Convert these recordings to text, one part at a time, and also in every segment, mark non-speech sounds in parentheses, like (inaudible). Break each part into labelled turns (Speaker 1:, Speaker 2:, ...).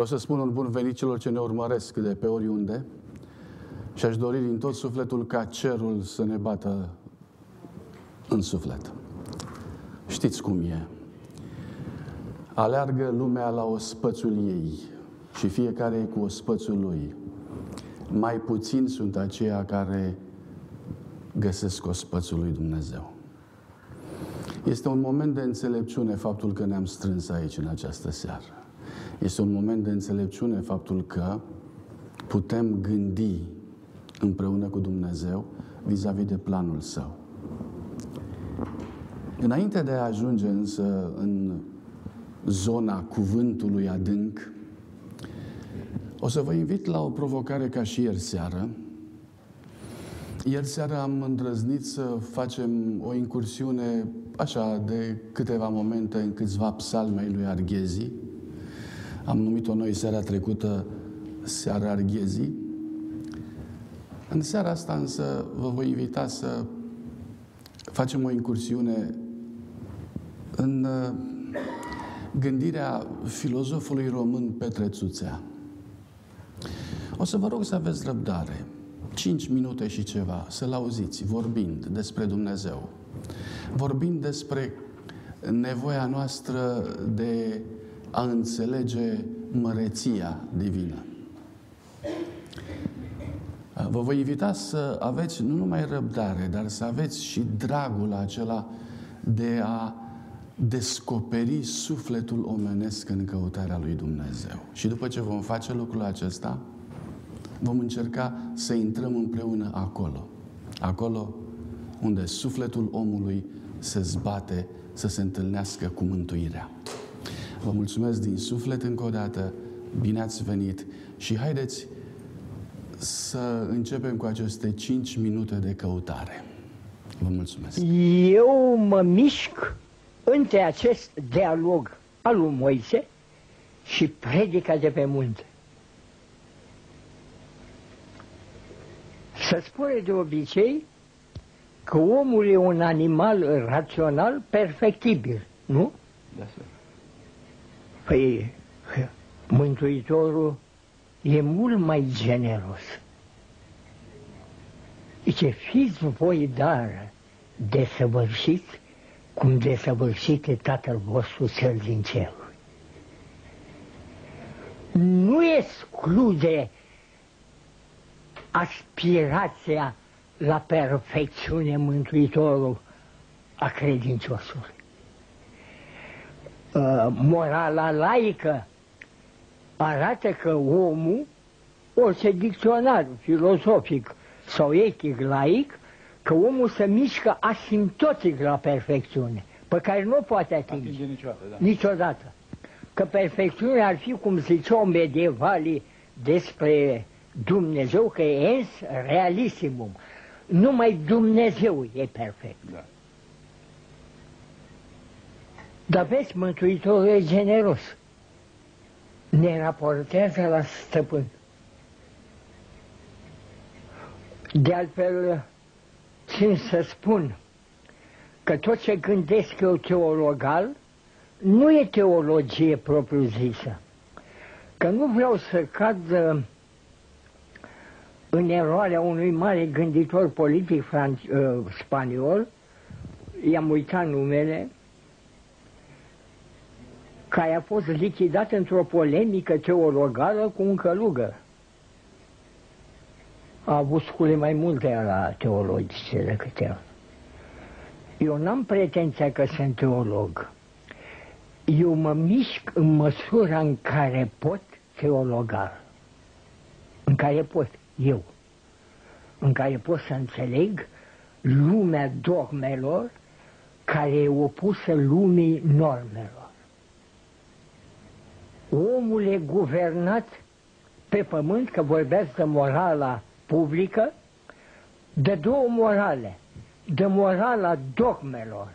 Speaker 1: O să spun un bun venit celor ce ne urmăresc de pe oriunde și aș dori din tot sufletul ca cerul să ne bată în suflet. Știți cum e. Aleargă lumea la ospățul ei și fiecare e cu ospățul lui. Mai puțin sunt aceia care găsesc ospățul lui Dumnezeu. Este un moment de înțelepciune faptul că ne-am strâns aici în această seară. Este un moment de înțelepciune faptul că putem gândi împreună cu Dumnezeu vis-a-vis de planul Său. Înainte de a ajunge însă în zona cuvântului adânc, o să vă invit la o provocare ca și ieri seară. Ieri seară am îndrăznit să facem o incursiune așa de câteva momente în câțiva psalmei lui Arghezi. Am numit-o noi seara trecută Seara Arghezi. În seara asta însă vă voi invita să facem o incursiune în uh, gândirea filozofului român Petre Țuțea. O să vă rog să aveți răbdare, cinci minute și ceva, să-l auziți vorbind despre Dumnezeu, vorbind despre nevoia noastră de a înțelege măreția divină. Vă voi invita să aveți nu numai răbdare, dar să aveți și dragul acela de a descoperi sufletul omenesc în căutarea lui Dumnezeu. Și după ce vom face lucrul acesta, vom încerca să intrăm împreună acolo. Acolo unde sufletul omului se zbate să se întâlnească cu mântuirea. Vă mulțumesc din suflet încă o dată, bine ați venit și haideți să începem cu aceste 5 minute de căutare. Vă mulțumesc.
Speaker 2: Eu mă mișc între acest dialog al lui Moise și predica de pe munte. Se spune de obicei că omul e un animal rațional perfectibil, nu? Da, sir. Păi, Mântuitorul e mult mai generos. Zice, fiți voi dar desăvârșiți cum desăvârșit e Tatăl vostru cel din cer. Nu exclude aspirația la perfecțiune Mântuitorul a credinciosului. Uh, morala laică arată că omul, orice dicționar filozofic sau etic laic, că omul se mișcă asimptotic la perfecțiune, pe care nu poate atinge. atinge
Speaker 3: niciodată, da.
Speaker 2: niciodată. Că perfecțiunea ar fi, cum ziceau medievalii despre Dumnezeu, că e ens realissimum. Numai Dumnezeu e perfect. Da. Dar vezi, Mântuitorul e generos. Ne raportează la stăpân. De altfel, țin să spun că tot ce gândesc eu teologal nu e teologie propriu-zisă. Că nu vreau să cad uh, în eroarea unui mare gânditor politic fran- uh, spaniol, i-am uitat numele, care a fost lichidat într-o polemică teologală cu un călugăr a avut scule mai multe la teologice decât el. Eu n-am pretenția că sunt teolog. Eu mă mișc în măsura în care pot teologal. În care pot, eu. În care pot să înțeleg lumea dogmelor care e opusă lumii normelor. Omul e guvernat pe pământ, că vorbesc de morala publică de două morale. De morala dogmelor,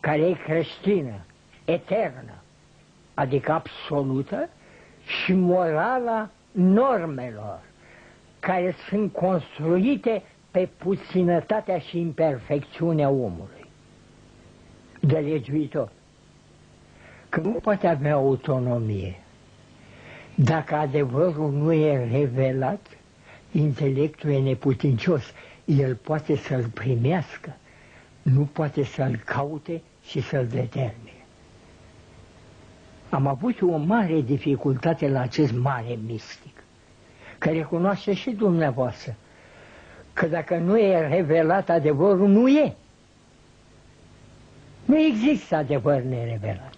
Speaker 2: care e creștină, eternă, adică absolută, și morala normelor, care sunt construite pe puținătatea și imperfecțiunea omului, de legiuitor. Că nu poate avea autonomie. Dacă adevărul nu e revelat, intelectul e neputincios. El poate să-l primească, nu poate să-l caute și să-l determine. Am avut o mare dificultate la acest mare mistic, care recunoaște și dumneavoastră că dacă nu e revelat adevărul, nu e. Nu există adevăr nerevelat.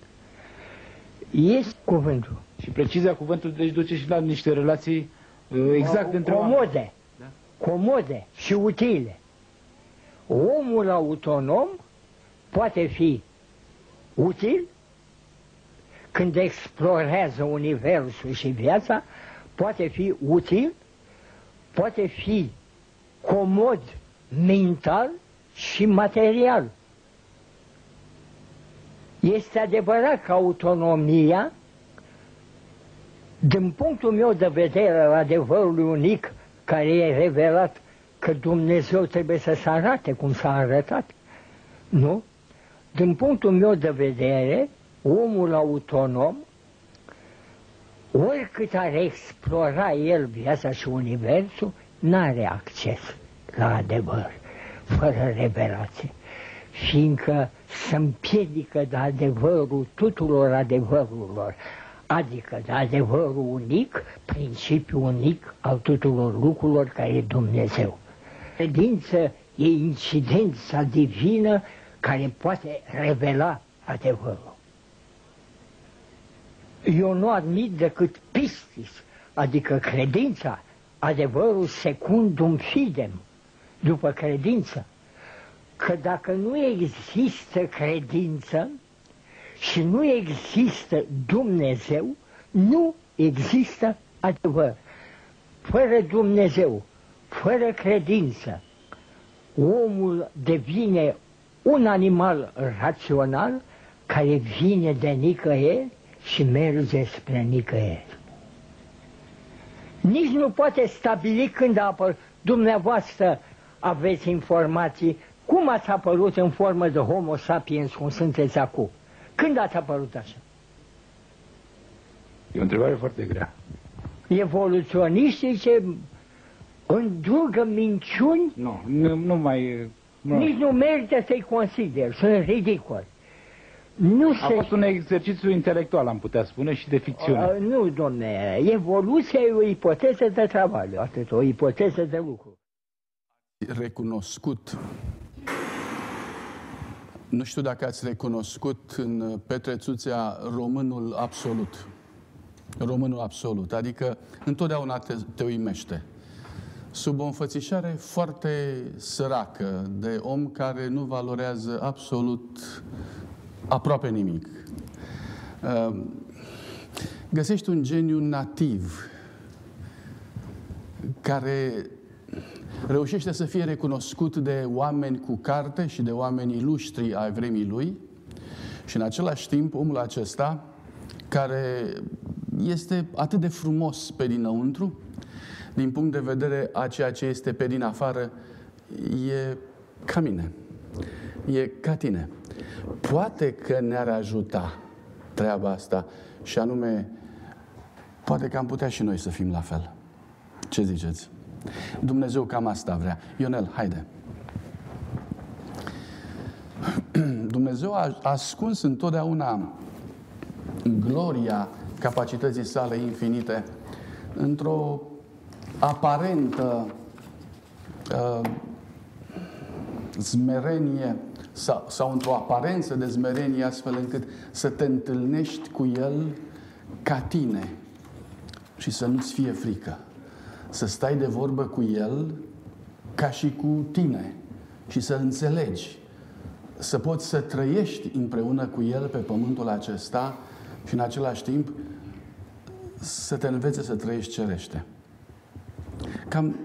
Speaker 2: Este cuvântul.
Speaker 3: Și precizia cuvântului deci duce și la niște relații uh, exact între
Speaker 2: Comode. Da? Comode și utile. Omul autonom poate fi util când explorează universul și viața, poate fi util, poate fi comod mental și material. Este adevărat că autonomia, din punctul meu de vedere al adevărului unic care e revelat că Dumnezeu trebuie să se arate cum s-a arătat, nu? Din punctul meu de vedere, omul autonom, oricât ar explora el viața și universul, n-are acces la adevăr, fără revelație, fiindcă se împiedică de adevărul tuturor adevărurilor, adică de adevărul unic, principiul unic al tuturor lucrurilor care e Dumnezeu. Credință e incidența divină care poate revela adevărul. Eu nu admit decât pistis, adică credința, adevărul secundum fidem, după credință. Că dacă nu există credință și nu există Dumnezeu, nu există adevăr. Fără Dumnezeu, fără credință, omul devine un animal rațional care vine de nicăieri și merge spre nicăieri. Nici nu poate stabili când a apărut. Dumneavoastră aveți informații cum ați apărut în formă de homo sapiens cum sunteți acum. Când ați apărut așa?
Speaker 3: E o întrebare foarte grea.
Speaker 2: Evoluționiștii ce îndurgă minciuni?
Speaker 3: Nu, nu, nu mai...
Speaker 2: Nu. Nici nu merită să-i consider, sunt ridicoli. Nu
Speaker 3: A se... fost un exercițiu intelectual, am putea spune, și de ficțiune.
Speaker 2: Uh, nu, domne, evoluția e o ipoteză de travaliu, atât, o ipoteză de lucru.
Speaker 1: Recunoscut. Nu știu dacă ați recunoscut în Petre Țuțea românul absolut. Românul absolut, adică întotdeauna te, te uimește. Sub o înfățișare foarte săracă de om care nu valorează absolut aproape nimic. Ehm, găsești un geniu nativ care reușește să fie recunoscut de oameni cu carte și de oameni ilustri ai vremii lui și în același timp omul acesta care este atât de frumos pe dinăuntru, din punct de vedere a ceea ce este pe din afară, e ca mine. E ca tine. Poate că ne-ar ajuta treaba asta și anume, poate că am putea și noi să fim la fel. Ce ziceți? Dumnezeu cam asta vrea. Ionel, haide. (clears throat) Dumnezeu a ascuns întotdeauna gloria capacității sale infinite într-o aparentă uh, zmerenie sau, sau într-o aparență de zmerenie astfel încât să te întâlnești cu El ca tine și să nu-ți fie frică. Să stai de vorbă cu El ca și cu tine și să înțelegi. Să poți să trăiești împreună cu El pe pământul acesta și în același timp să te învețe să trăiești cerește. Cam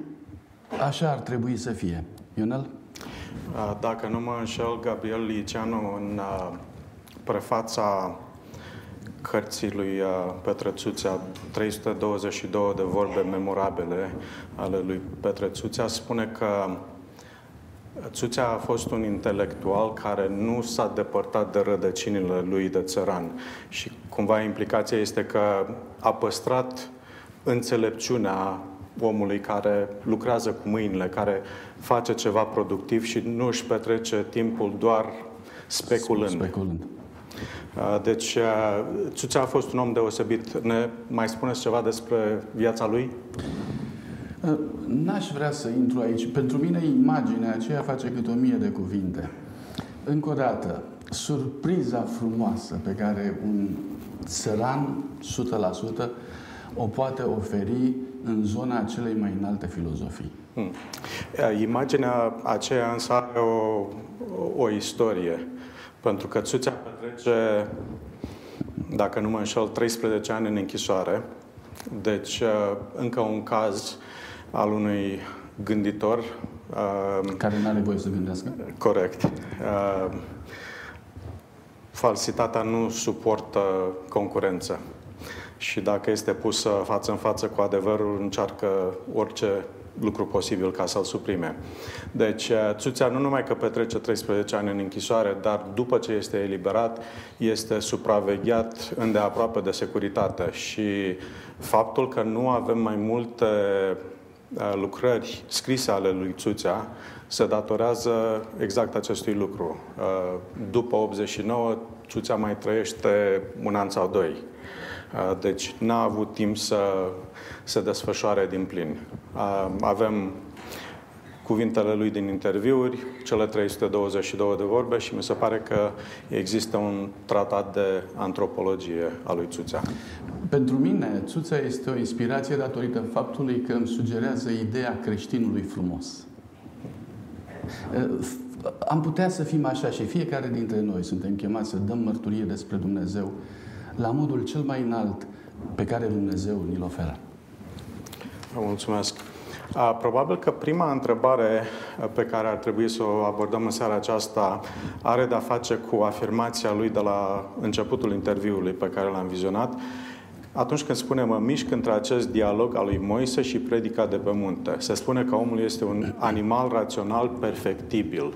Speaker 1: așa ar trebui să fie. Ionel?
Speaker 4: Dacă nu mă înșel, Gabriel Liceanu în prefața cărții lui Petre Țuțea, 322 de vorbe memorabile ale lui Petre Țuțea, spune că Țuțea a fost un intelectual care nu s-a depărtat de rădăcinile lui de țăran și cumva implicația este că a păstrat înțelepciunea omului care lucrează cu mâinile, care face ceva productiv și nu își petrece timpul doar speculând.
Speaker 1: Speculând.
Speaker 4: Deci, Țuțea a fost un om deosebit. Ne mai spuneți ceva despre viața lui?
Speaker 1: N-aș vrea să intru aici. Pentru mine imaginea aceea face câte o mie de cuvinte. Încă o dată, surpriza frumoasă pe care un țăran 100% o poate oferi în zona celei mai înalte filozofii. Hmm.
Speaker 4: Imaginea aceea însă are o, o istorie. Pentru că Țuțea petrece, dacă nu mă înșel, 13 ani în închisoare. Deci, încă un caz al unui gânditor.
Speaker 1: Care nu are voie să gândească?
Speaker 4: Corect. Falsitatea nu suportă concurență și dacă este pusă față în față cu adevărul, încearcă orice lucru posibil ca să-l suprime. Deci, Țuțea nu numai că petrece 13 ani în închisoare, dar după ce este eliberat, este supravegheat îndeaproape de securitate și faptul că nu avem mai multe lucrări scrise ale lui Țuțea se datorează exact acestui lucru. După 89, Țuțea mai trăiește un an sau doi. Deci n-a avut timp să se desfășoare din plin. Avem cuvintele lui din interviuri, cele 322 de vorbe și mi se pare că există un tratat de antropologie a lui Țuțea.
Speaker 1: Pentru mine, Țuțea este o inspirație datorită faptului că îmi sugerează ideea creștinului frumos. Am putea să fim așa și fiecare dintre noi suntem chemați să dăm mărturie despre Dumnezeu la modul cel mai înalt pe care Dumnezeu ni-l oferă.
Speaker 4: Vă mulțumesc. Probabil că prima întrebare pe care ar trebui să o abordăm în seara aceasta are de-a face cu afirmația lui de la începutul interviului pe care l-am vizionat, atunci când spune mă mișc între acest dialog al lui Moise și predica de pe munte. Se spune că omul este un animal rațional perfectibil.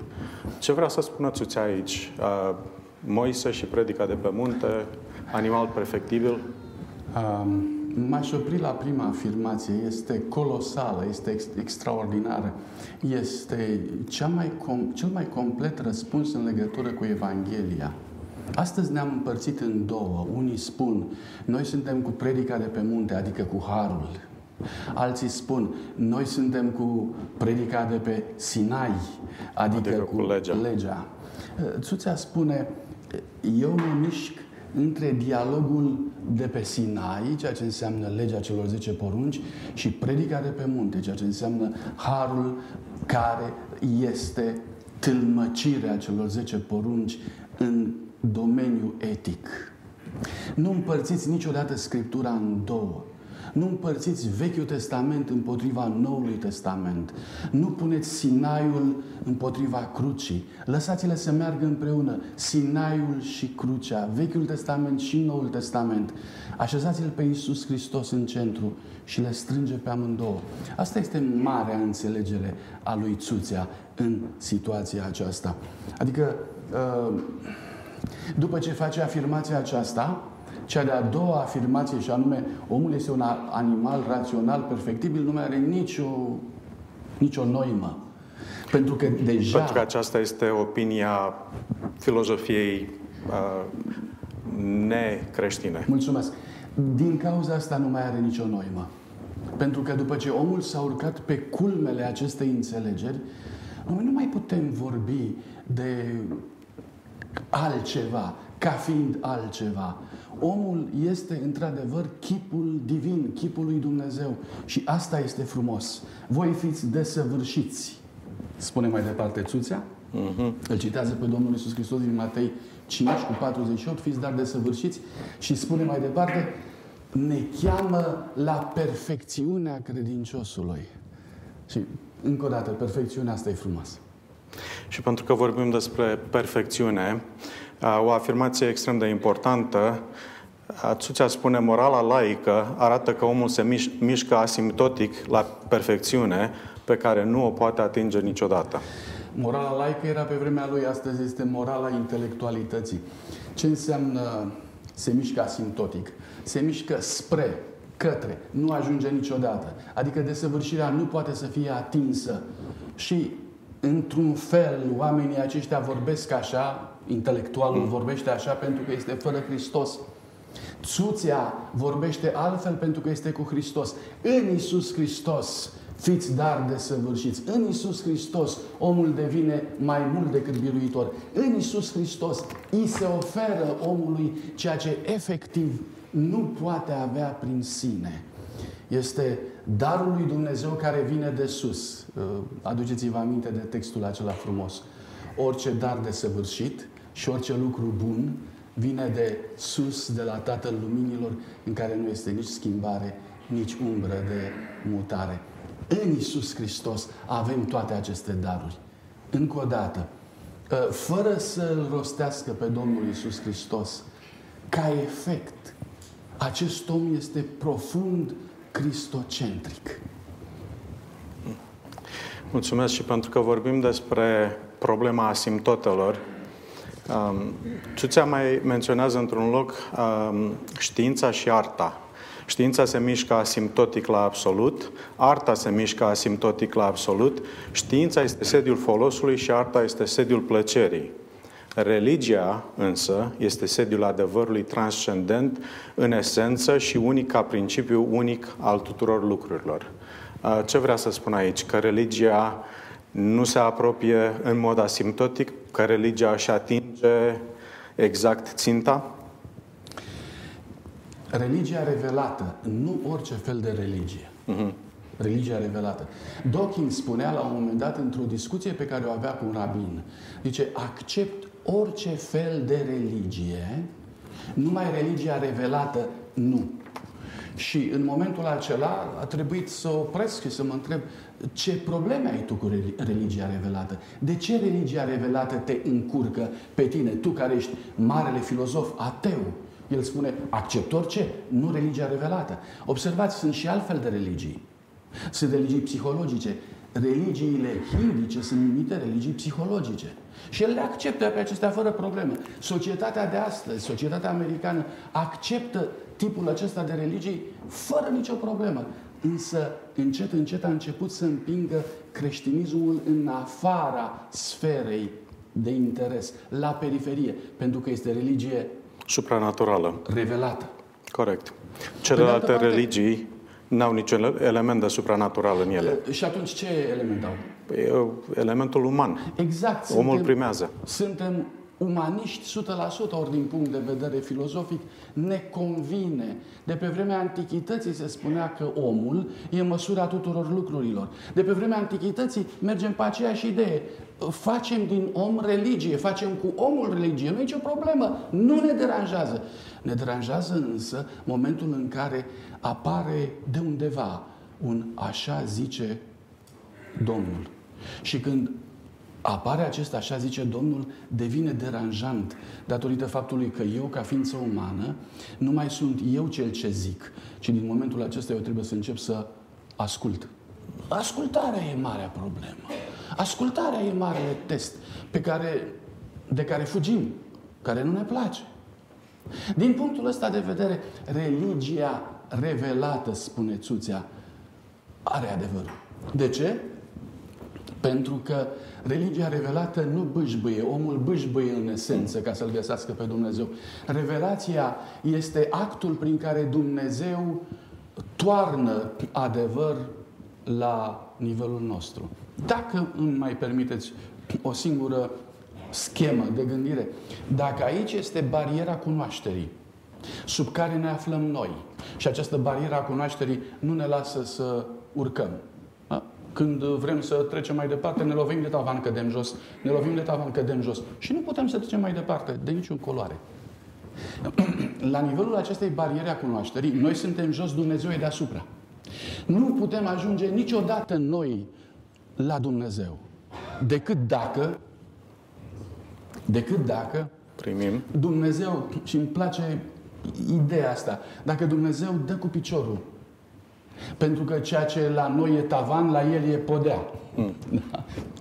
Speaker 4: Ce vrea să spună Țuțea aici? Moise și predica de pe munte, animal perfectibil?
Speaker 1: Um, m-aș opri la prima afirmație. Este colosală, este ex- extraordinară. Este cea mai com- cel mai complet răspuns în legătură cu Evanghelia. Astăzi ne-am împărțit în două. Unii spun, noi suntem cu predica de pe munte, adică cu harul. Alții spun, noi suntem cu predica de pe Sinai, adică, adică cu, cu legea. legea. Țuțea spune, eu mă mișc între dialogul de pe Sinai, ceea ce înseamnă legea celor 10 porunci, și predica de pe munte, ceea ce înseamnă harul care este tâlmăcirea celor 10 porunci în domeniul etic. Nu împărțiți niciodată Scriptura în două. Nu împărțiți Vechiul Testament împotriva Noului Testament. Nu puneți Sinaiul împotriva crucii. Lăsați-le să meargă împreună, Sinaiul și crucea, Vechiul Testament și Noul Testament. Așezați-l pe Iisus Hristos în centru și le strânge pe amândouă. Asta este marea înțelegere a lui Țuțea în situația aceasta. Adică, uh, după ce face afirmația aceasta, cea de-a doua afirmație, și anume, omul este un animal rațional, perfectibil, nu mai are nicio, nicio noimă. Pentru că deja...
Speaker 4: Pentru că aceasta este opinia filozofiei uh, necreștine.
Speaker 1: Mulțumesc. Din cauza asta nu mai are nicio noimă. Pentru că după ce omul s-a urcat pe culmele acestei înțelegeri, noi nu mai putem vorbi de altceva, ca fiind altceva. Omul este într-adevăr chipul divin, chipul lui Dumnezeu. Și asta este frumos. Voi fiți desăvârșiți. Spune mai departe Țuțea. Uh-huh. Îl citează pe Domnul Iisus Hristos din Matei 5 cu 48, fiți dar desăvârșiți. Și spune mai departe, ne cheamă la perfecțiunea credinciosului. Și încă o dată, perfecțiunea asta e frumoasă.
Speaker 4: Și pentru că vorbim despre perfecțiune, o afirmație extrem de importantă, Țuțea spune, morala laică arată că omul se miș- mișcă asimptotic la perfecțiune pe care nu o poate atinge niciodată.
Speaker 1: Morala laică era pe vremea lui, astăzi este morala intelectualității. Ce înseamnă se mișcă asimptotic? Se mișcă spre, către, nu ajunge niciodată. Adică desăvârșirea nu poate să fie atinsă. Și într-un fel, oamenii aceștia vorbesc așa, intelectualul vorbește așa pentru că este fără Hristos. Țuțea vorbește altfel pentru că este cu Hristos. În Isus Hristos fiți dar de săvârșiți. În Isus Hristos omul devine mai mult decât biruitor. În Isus Hristos îi se oferă omului ceea ce efectiv nu poate avea prin sine. Este darul lui Dumnezeu care vine de sus. Uh, aduceți-vă aminte de textul acela frumos. Orice dar de săvârșit și orice lucru bun vine de sus, de la Tatăl Luminilor, în care nu este nici schimbare, nici umbră de mutare. În Isus Hristos avem toate aceste daruri. Încă o dată, ă, fără să îl rostească pe Domnul Isus Hristos, ca efect, acest om este profund cristocentric.
Speaker 4: Mulțumesc și pentru că vorbim despre problema asimptotelor. Ciuțea mai menționează într-un loc știința și arta. Știința se mișcă asimptotic la absolut, arta se mișcă asimptotic la absolut, știința este sediul folosului și arta este sediul plăcerii. Religia, însă, este sediul adevărului transcendent în esență și unic ca principiu unic al tuturor lucrurilor. Ce vrea să spun aici? Că religia nu se apropie în mod asimptotic, că religia își atinge exact ținta?
Speaker 1: religia revelată, nu orice fel de religie. Uh-huh. Religia revelată. Dawkins spunea la un moment dat într-o discuție pe care o avea cu un rabin. Zice, accept orice fel de religie, numai religia revelată nu. Și în momentul acela a trebuit să opresc și să mă întreb ce probleme ai tu cu religia revelată? De ce religia revelată te încurcă pe tine, tu care ești marele filozof ateu? El spune, accept orice, nu religia revelată. Observați, sunt și altfel de religii. Sunt religii psihologice. Religiile hindice sunt numite religii psihologice. Și el le acceptă pe acestea fără probleme. Societatea de astăzi, societatea americană, acceptă tipul acesta de religii fără nicio problemă. Însă, încet, încet a început să împingă creștinismul în afara sferei de interes, la periferie, pentru că este religie
Speaker 4: Supranaturală.
Speaker 1: Revelată.
Speaker 4: Corect. Celelalte parte, religii n-au niciun element de supranatural în ele.
Speaker 1: Și atunci ce element au?
Speaker 4: Păi, elementul uman.
Speaker 1: Exact.
Speaker 4: Omul suntem, primează.
Speaker 1: Suntem umaniști 100%, ori din punct de vedere filozofic, ne convine. De pe vremea antichității se spunea că omul e măsura tuturor lucrurilor. De pe vremea antichității mergem pe aceeași idee. Facem din om religie, facem cu omul religie, nu e nicio problemă, nu ne deranjează. Ne deranjează însă momentul în care apare de undeva un așa zice Domnul. Și când apare acesta, așa zice Domnul, devine deranjant datorită faptului că eu, ca ființă umană, nu mai sunt eu cel ce zic, ci din momentul acesta eu trebuie să încep să ascult. Ascultarea e marea problemă. Ascultarea e marele test pe care, de care fugim, care nu ne place. Din punctul ăsta de vedere, religia revelată, spune Țuțea, are adevărul. De ce? Pentru că religia revelată nu bâșbâie, omul bâșbâie în esență ca să-L găsească pe Dumnezeu. Revelația este actul prin care Dumnezeu toarnă adevăr la nivelul nostru. Dacă îmi mai permiteți o singură schemă de gândire, dacă aici este bariera cunoașterii, sub care ne aflăm noi, și această barieră a cunoașterii nu ne lasă să urcăm, când vrem să trecem mai departe, ne lovim de tavan, cădem jos, ne lovim de tavan, cădem jos. Și nu putem să trecem mai departe, de niciun coloare. (clears throat) La nivelul acestei bariere a cunoașterii, noi suntem jos, Dumnezeu e deasupra. Nu putem ajunge niciodată noi la Dumnezeu. Decât dacă, decât dacă
Speaker 4: primim
Speaker 1: Dumnezeu, și îmi place ideea asta, dacă Dumnezeu dă cu piciorul pentru că ceea ce la noi e tavan, la el e podea. Mm. (laughs)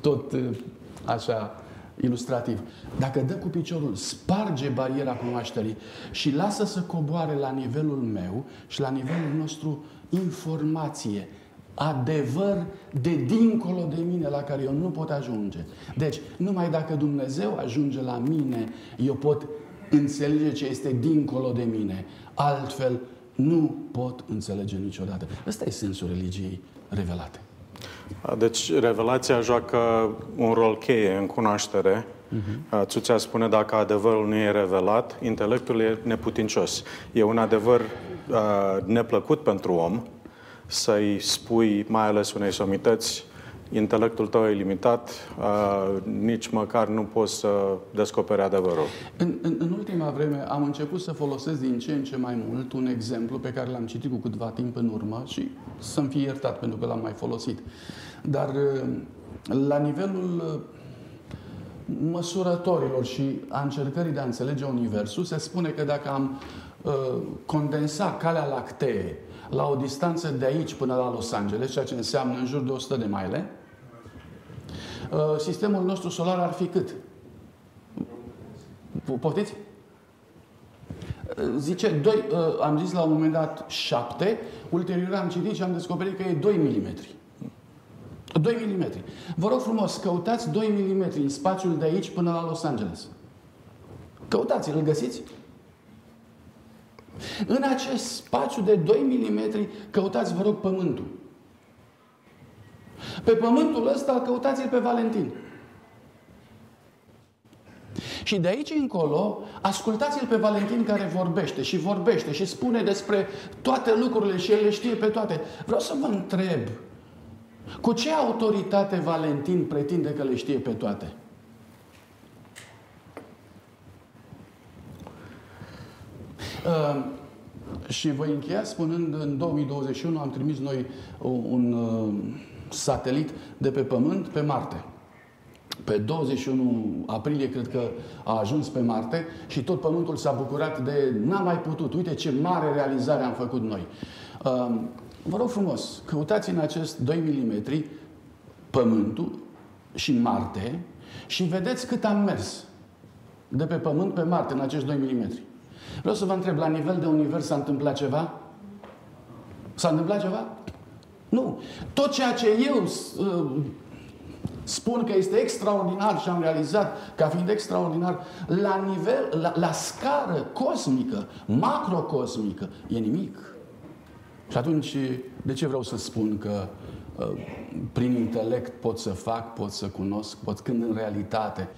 Speaker 1: Tot uh, așa ilustrativ. Dacă dă cu piciorul, sparge bariera cunoașterii și lasă să coboare la nivelul meu și la nivelul nostru informație, adevăr de dincolo de mine la care eu nu pot ajunge. Deci, numai dacă Dumnezeu ajunge la mine, eu pot înțelege ce este dincolo de mine. Altfel, nu pot înțelege niciodată. Ăsta e sensul religiei revelate.
Speaker 4: Deci, revelația joacă un rol cheie în cunoaștere. Uh-huh. Țuțea spune, dacă adevărul nu e revelat, intelectul e neputincios. E un adevăr uh, neplăcut pentru om să-i spui, mai ales unei somități, intelectul tău e limitat, uh, nici măcar nu poți să descoperi adevărul.
Speaker 1: În, în, în ultima vreme am început să folosesc din ce în ce mai mult un exemplu pe care l-am citit cu câtva timp în urmă și să-mi fie iertat pentru că l-am mai folosit. Dar uh, la nivelul uh, măsurătorilor și a încercării de a înțelege Universul, se spune că dacă am uh, condensa calea lactee la o distanță de aici până la Los Angeles, ceea ce înseamnă în jur de 100 de mile, uh, sistemul nostru solar ar fi cât? Poftiți? Uh, zice, 2, uh, am zis la un moment dat 7, ulterior am citit și am descoperit că e 2 mm. 2 mm. Vă rog frumos, căutați 2 mm în spațiul de aici până la Los Angeles. Căutați, îl găsiți? În acest spațiu de 2 mm căutați, vă rog, pământul. Pe pământul ăsta căutați-l pe Valentin. Și de aici încolo, ascultați-l pe Valentin care vorbește și vorbește și spune despre toate lucrurile și el le știe pe toate. Vreau să vă întreb, cu ce autoritate Valentin pretinde că le știe pe toate? Uh, și voi încheia spunând, în 2021 am trimis noi un uh, satelit de pe Pământ pe Marte. Pe 21 aprilie cred că a ajuns pe Marte și tot Pământul s-a bucurat de n-a mai putut. Uite ce mare realizare am făcut noi. Uh, vă rog frumos, căutați în acest 2 mm Pământul și Marte și vedeți cât am mers de pe Pământ pe Marte în acești 2 mm. Vreau să vă întreb, la nivel de univers s-a întâmplat ceva? S-a întâmplat ceva? Nu. Tot ceea ce eu uh, spun că este extraordinar și am realizat ca fiind extraordinar, la nivel, la, la scară cosmică, macrocosmică, e nimic. Și atunci, de ce vreau să spun că uh, prin intelect pot să fac, pot să cunosc, pot, când în realitate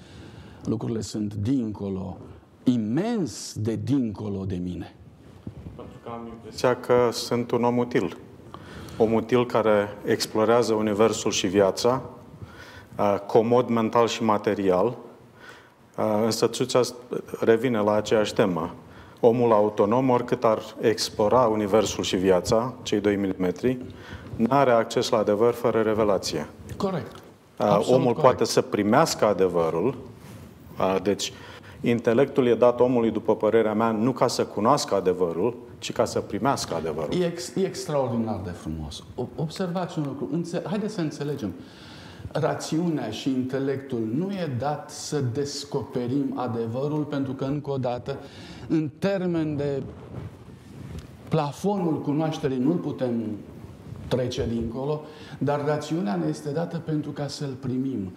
Speaker 1: lucrurile sunt dincolo imens de dincolo de mine.
Speaker 4: Pentru că am impresia că sunt un om util. Om util care explorează universul și viața, comod mental și material, însă Țuțea revine la aceeași temă. Omul autonom, oricât ar explora universul și viața, cei 2 mm, nu are acces la adevăr fără revelație.
Speaker 1: Corect.
Speaker 4: Absolut Omul corect. poate să primească adevărul, deci Intelectul e dat omului, după părerea mea, nu ca să cunoască adevărul, ci ca să primească adevărul.
Speaker 1: E, ex, e extraordinar de frumos. Observați un lucru. Înțe- haideți să înțelegem. Rațiunea și intelectul nu e dat să descoperim adevărul, pentru că, încă o dată, în termen de plafonul cunoașterii nu-l putem trece dincolo, dar rațiunea ne este dată pentru ca să-l primim,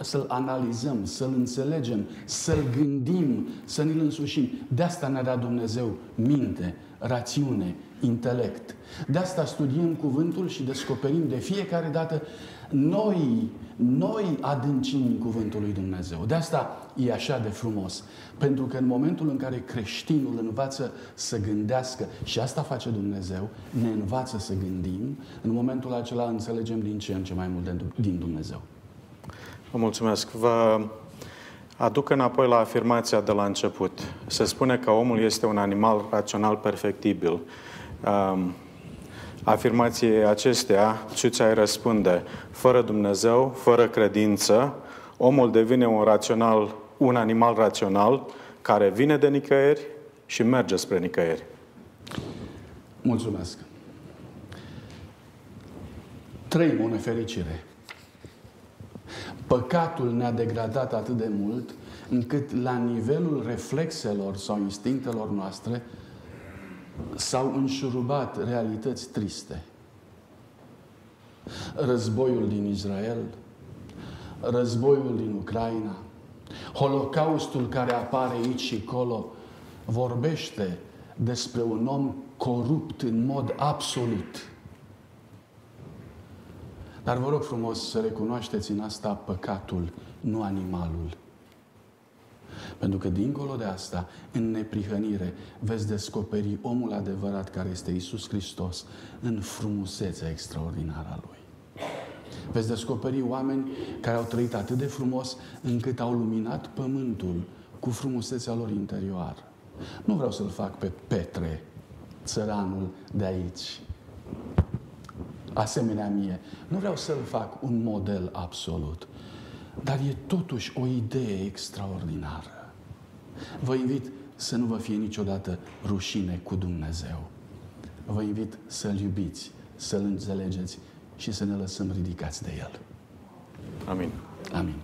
Speaker 1: să-l analizăm, să-l înțelegem, să-l gândim, să ne-l însușim. De asta ne-a dat Dumnezeu minte, rațiune, intelect. De asta studiem cuvântul și descoperim de fiecare dată noi, noi adâncim cuvântul lui Dumnezeu. De asta e așa de frumos. Pentru că în momentul în care creștinul învață să gândească, și asta face Dumnezeu, ne învață să gândim, în momentul acela înțelegem din ce în ce mai mult din Dumnezeu.
Speaker 4: Vă mulțumesc. Vă aduc înapoi la afirmația de la început. Se spune că omul este un animal rațional perfectibil. Um, afirmației acestea, Ciuțea îi răspunde, fără Dumnezeu, fără credință, omul devine un, rațional, un animal rațional care vine de nicăieri și merge spre nicăieri.
Speaker 1: Mulțumesc. Trăim o nefericire. Păcatul ne-a degradat atât de mult încât la nivelul reflexelor sau instinctelor noastre s-au înșurubat realități triste. Războiul din Israel, războiul din Ucraina, Holocaustul care apare aici și acolo, vorbește despre un om corupt în mod absolut. Dar vă rog frumos să recunoașteți în asta păcatul, nu animalul. Pentru că dincolo de asta, în neprihănire, veți descoperi omul adevărat care este Isus Hristos în frumusețea extraordinară a Lui. Veți descoperi oameni care au trăit atât de frumos încât au luminat pământul cu frumusețea lor interioară. Nu vreau să-l fac pe Petre, țăranul de aici, asemenea mie. Nu vreau să-l fac un model absolut, dar e totuși o idee extraordinară. Vă invit să nu vă fie niciodată rușine cu Dumnezeu. Vă invit să-L iubiți, să-L înțelegeți și să ne lăsăm ridicați de El.
Speaker 4: Amin.
Speaker 1: Amin.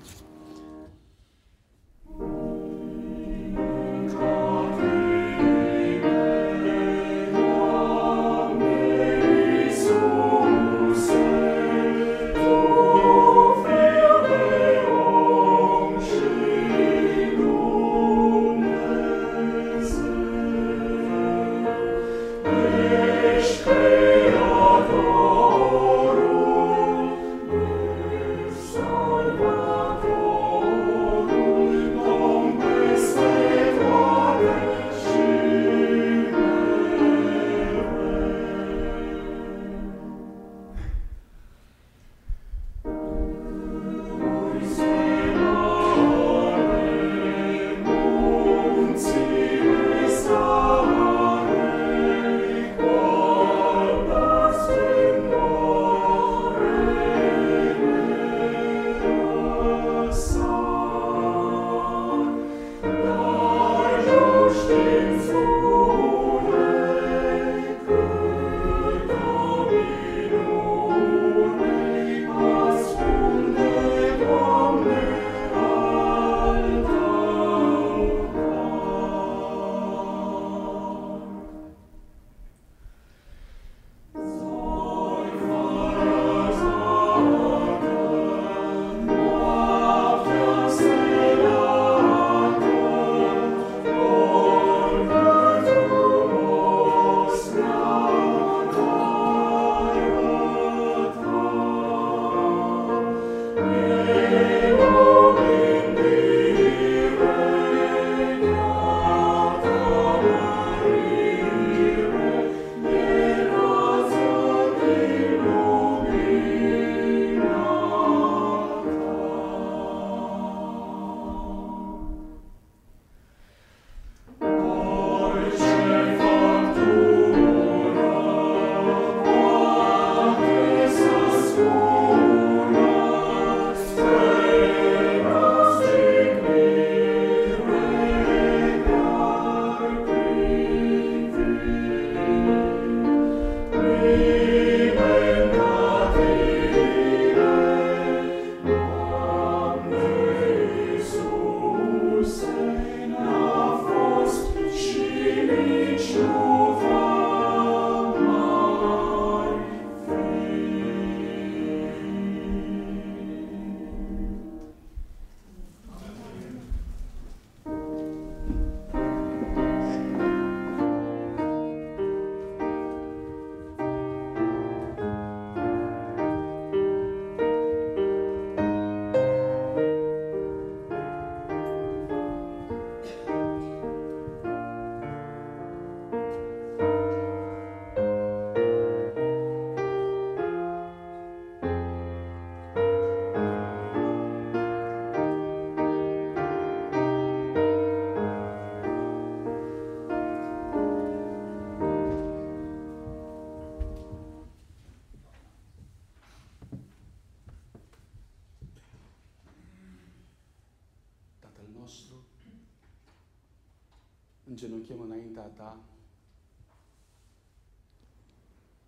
Speaker 1: Îngenunchem înaintea Ta,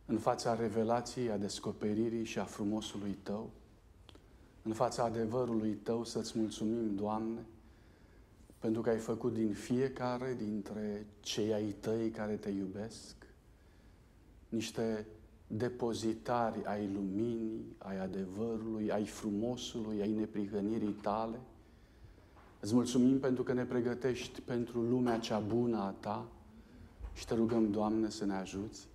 Speaker 1: în fața revelației, a descoperirii și a frumosului Tău, în fața adevărului Tău să-ți mulțumim, Doamne, pentru că ai făcut din fiecare dintre cei ai Tăi care Te iubesc niște depozitari ai luminii, ai adevărului, ai frumosului, ai neprihănirii Tale. Îți mulțumim pentru că ne pregătești pentru lumea cea bună a Ta și te rugăm, Doamne, să ne ajuți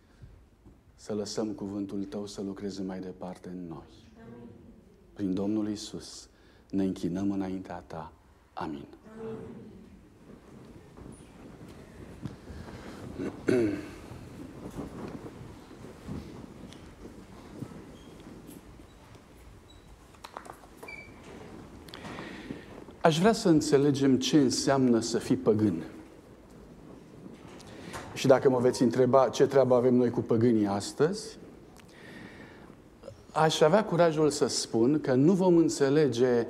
Speaker 1: să lăsăm cuvântul Tău să lucreze mai departe în noi. Prin Domnul Isus ne închinăm înaintea Ta. Amin. Amin. (clears throat) Aș vrea să înțelegem ce înseamnă să fii păgân. Și dacă mă veți întreba ce treabă avem noi cu păgânii astăzi, aș avea curajul să spun că nu vom înțelege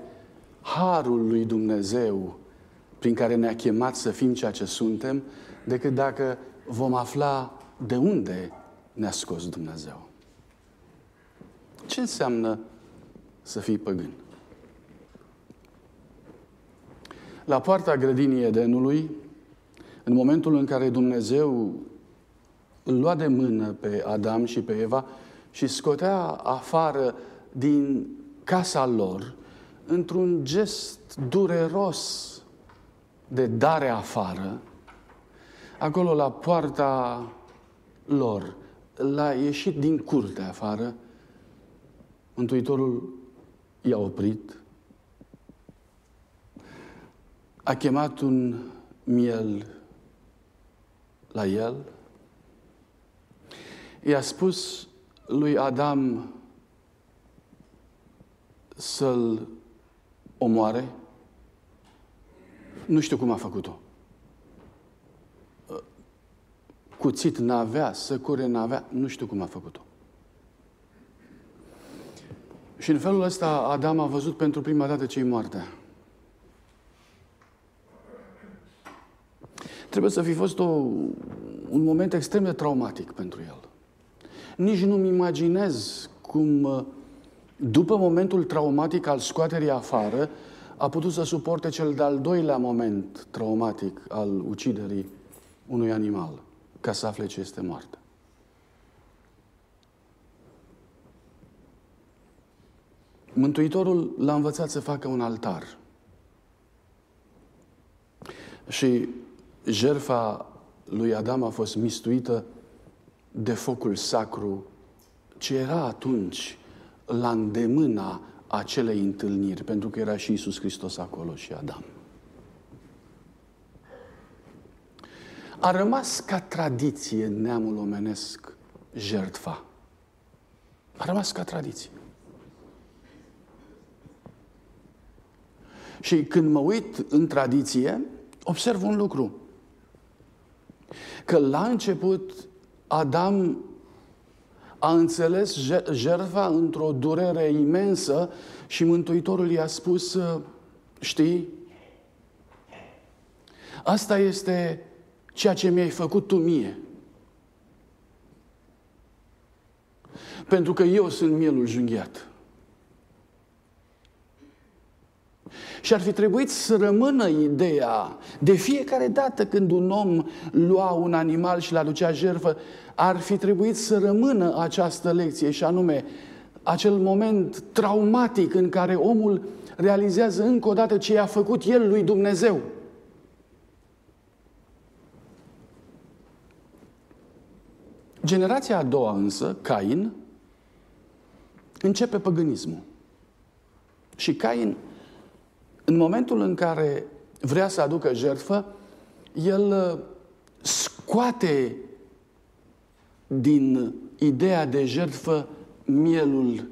Speaker 1: harul lui Dumnezeu prin care ne-a chemat să fim ceea ce suntem, decât dacă vom afla de unde ne-a scos Dumnezeu. Ce înseamnă să fii păgân? La poarta grădinii Edenului, în momentul în care Dumnezeu îl lua de mână pe Adam și pe Eva și scotea afară din casa lor, într-un gest dureros de dare afară, acolo la poarta lor, l-a ieșit din curte afară, Mântuitorul i-a oprit, a chemat un miel la el, i-a spus lui Adam să-l omoare. Nu știu cum a făcut-o. Cuțit n-avea, săcure n-avea, nu știu cum a făcut-o. Și în felul ăsta Adam a văzut pentru prima dată ce-i moartea. Trebuie să fi fost o, un moment extrem de traumatic pentru el. Nici nu-mi imaginez cum, după momentul traumatic al scoaterii afară, a putut să suporte cel de-al doilea moment traumatic al uciderii unui animal, ca să afle ce este moarte. Mântuitorul l-a învățat să facă un altar. Și jerfa lui Adam a fost mistuită de focul sacru ce era atunci la îndemâna acelei întâlniri, pentru că era și Isus Hristos acolo și Adam. A rămas ca tradiție în neamul omenesc jertfa. A rămas ca tradiție. Și când mă uit în tradiție, observ un lucru că la început Adam a înțeles jertfa într-o durere imensă și Mântuitorul i-a spus, știi, asta este ceea ce mi-ai făcut tu mie. Pentru că eu sunt mielul junghiat. Și ar fi trebuit să rămână ideea de fiecare dată când un om lua un animal și l aducea jertfă, ar fi trebuit să rămână această lecție și anume acel moment traumatic în care omul realizează încă o dată ce i-a făcut el lui Dumnezeu. Generația a doua însă, Cain, începe păgânismul. Și Cain în momentul în care vrea să aducă jertfă, el uh, scoate din ideea de jertfă mielul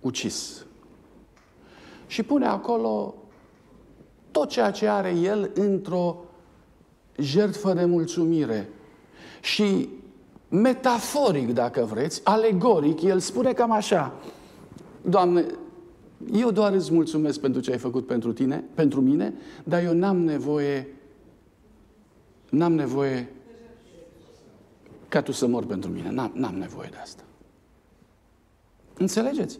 Speaker 1: ucis. Și pune acolo tot ceea ce are el într-o jertfă de mulțumire. Și metaforic, dacă vreți, alegoric, el spune cam așa, Doamne, eu doar îți mulțumesc pentru ce ai făcut pentru tine, pentru mine, dar eu n-am nevoie, n-am nevoie ca tu să mor pentru mine. N-am, n-am nevoie de asta. Înțelegeți?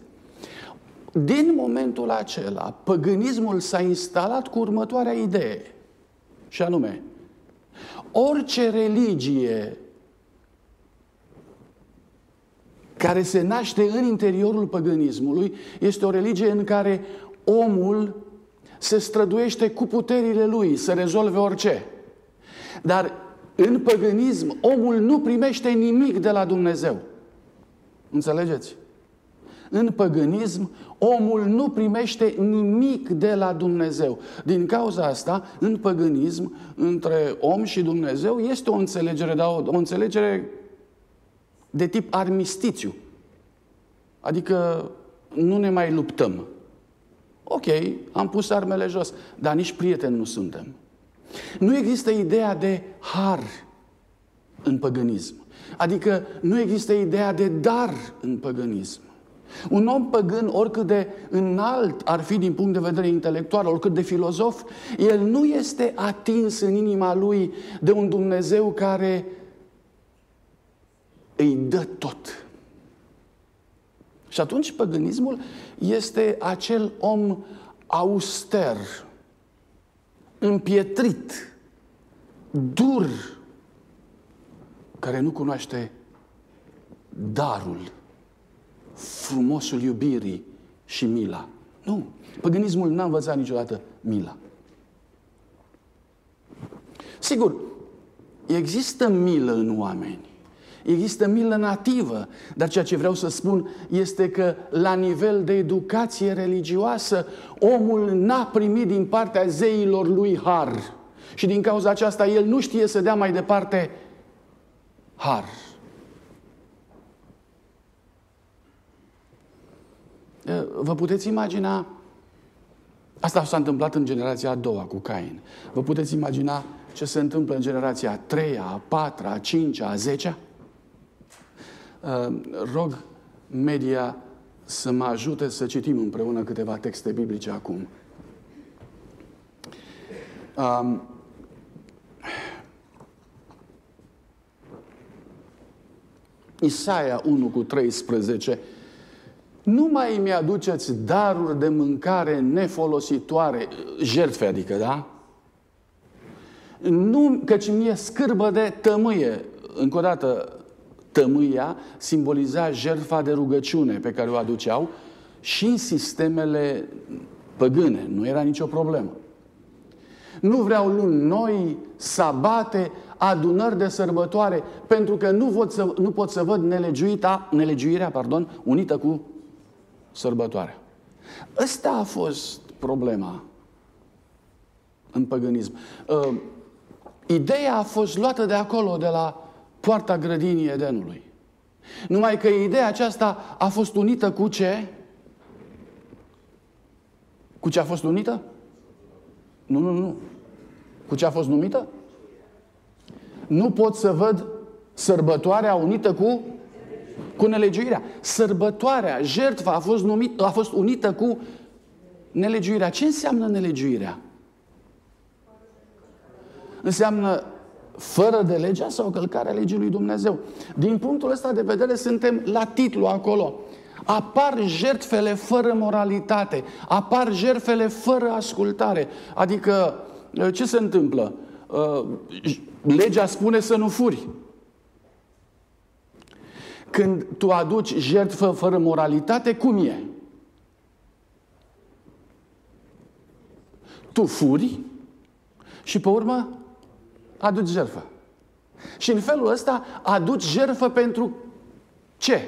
Speaker 1: din momentul acela, păgânismul s-a instalat cu următoarea idee, și anume, orice religie care se naște în interiorul păgânismului este o religie în care omul se străduiește cu puterile lui să rezolve orice. Dar în păgânism omul nu primește nimic de la Dumnezeu. Înțelegeți? În păgânism, omul nu primește nimic de la Dumnezeu. Din cauza asta, în păgânism, între om și Dumnezeu, este o înțelegere, dar o, o înțelegere de tip armistițiu. Adică nu ne mai luptăm. Ok, am pus armele jos, dar nici prieteni nu suntem. Nu există ideea de har în păgânism. Adică nu există ideea de dar în păgânism. Un om păgân, oricât de înalt ar fi din punct de vedere intelectual, oricât de filozof, el nu este atins în inima lui de un Dumnezeu care îi dă tot. Și atunci păgânismul este acel om auster, împietrit, dur, care nu cunoaște darul, frumosul iubirii și mila. Nu. Păgânismul n-a învățat niciodată mila. Sigur, există milă în oameni. Există milă nativă, dar ceea ce vreau să spun este că la nivel de educație religioasă, omul n-a primit din partea zeilor lui har. Și din cauza aceasta el nu știe să dea mai departe har. Vă puteți imagina, asta s-a întâmplat în generația a doua cu Cain. Vă puteți imagina ce se întâmplă în generația a treia, a patra, a cincea, a zecea? Rog media să mă ajute să citim împreună câteva texte biblice acum. Um, Isaia 1 cu 13 nu mai mi-aduceți daruri de mâncare nefolositoare, jertfe adică, da? Nu, căci mie scârbă de tămâie. Încă o dată, tămâia simboliza jertfa de rugăciune pe care o aduceau și în sistemele păgâne. Nu era nicio problemă. Nu vreau luni noi, sabate, adunări de sărbătoare, pentru că nu, pot să, nu pot să văd nelegiuita, nelegiuirea pardon, unită cu sărbătoarea. Ăsta a fost problema în păgânism. Uh, ideea a fost luată de acolo, de la poarta grădinii Edenului. Numai că ideea aceasta a fost unită cu ce? Cu ce a fost unită? Nu, nu, nu. Cu ce a fost numită? Nu pot să văd sărbătoarea unită cu cu nelegiuirea. Sărbătoarea, jertfa a fost, numit, a fost unită cu nelegiuirea. Ce înseamnă nelegiuirea? Înseamnă fără de legea sau călcarea legii lui Dumnezeu. Din punctul ăsta de vedere suntem la titlu acolo. Apar jertfele fără moralitate, apar jertfele fără ascultare. Adică, ce se întâmplă? Uh, legea spune să nu furi. Când tu aduci jertfă fără moralitate, cum e? Tu furi și pe urmă aduci jertfă. Și în felul ăsta aduci jertfă pentru ce?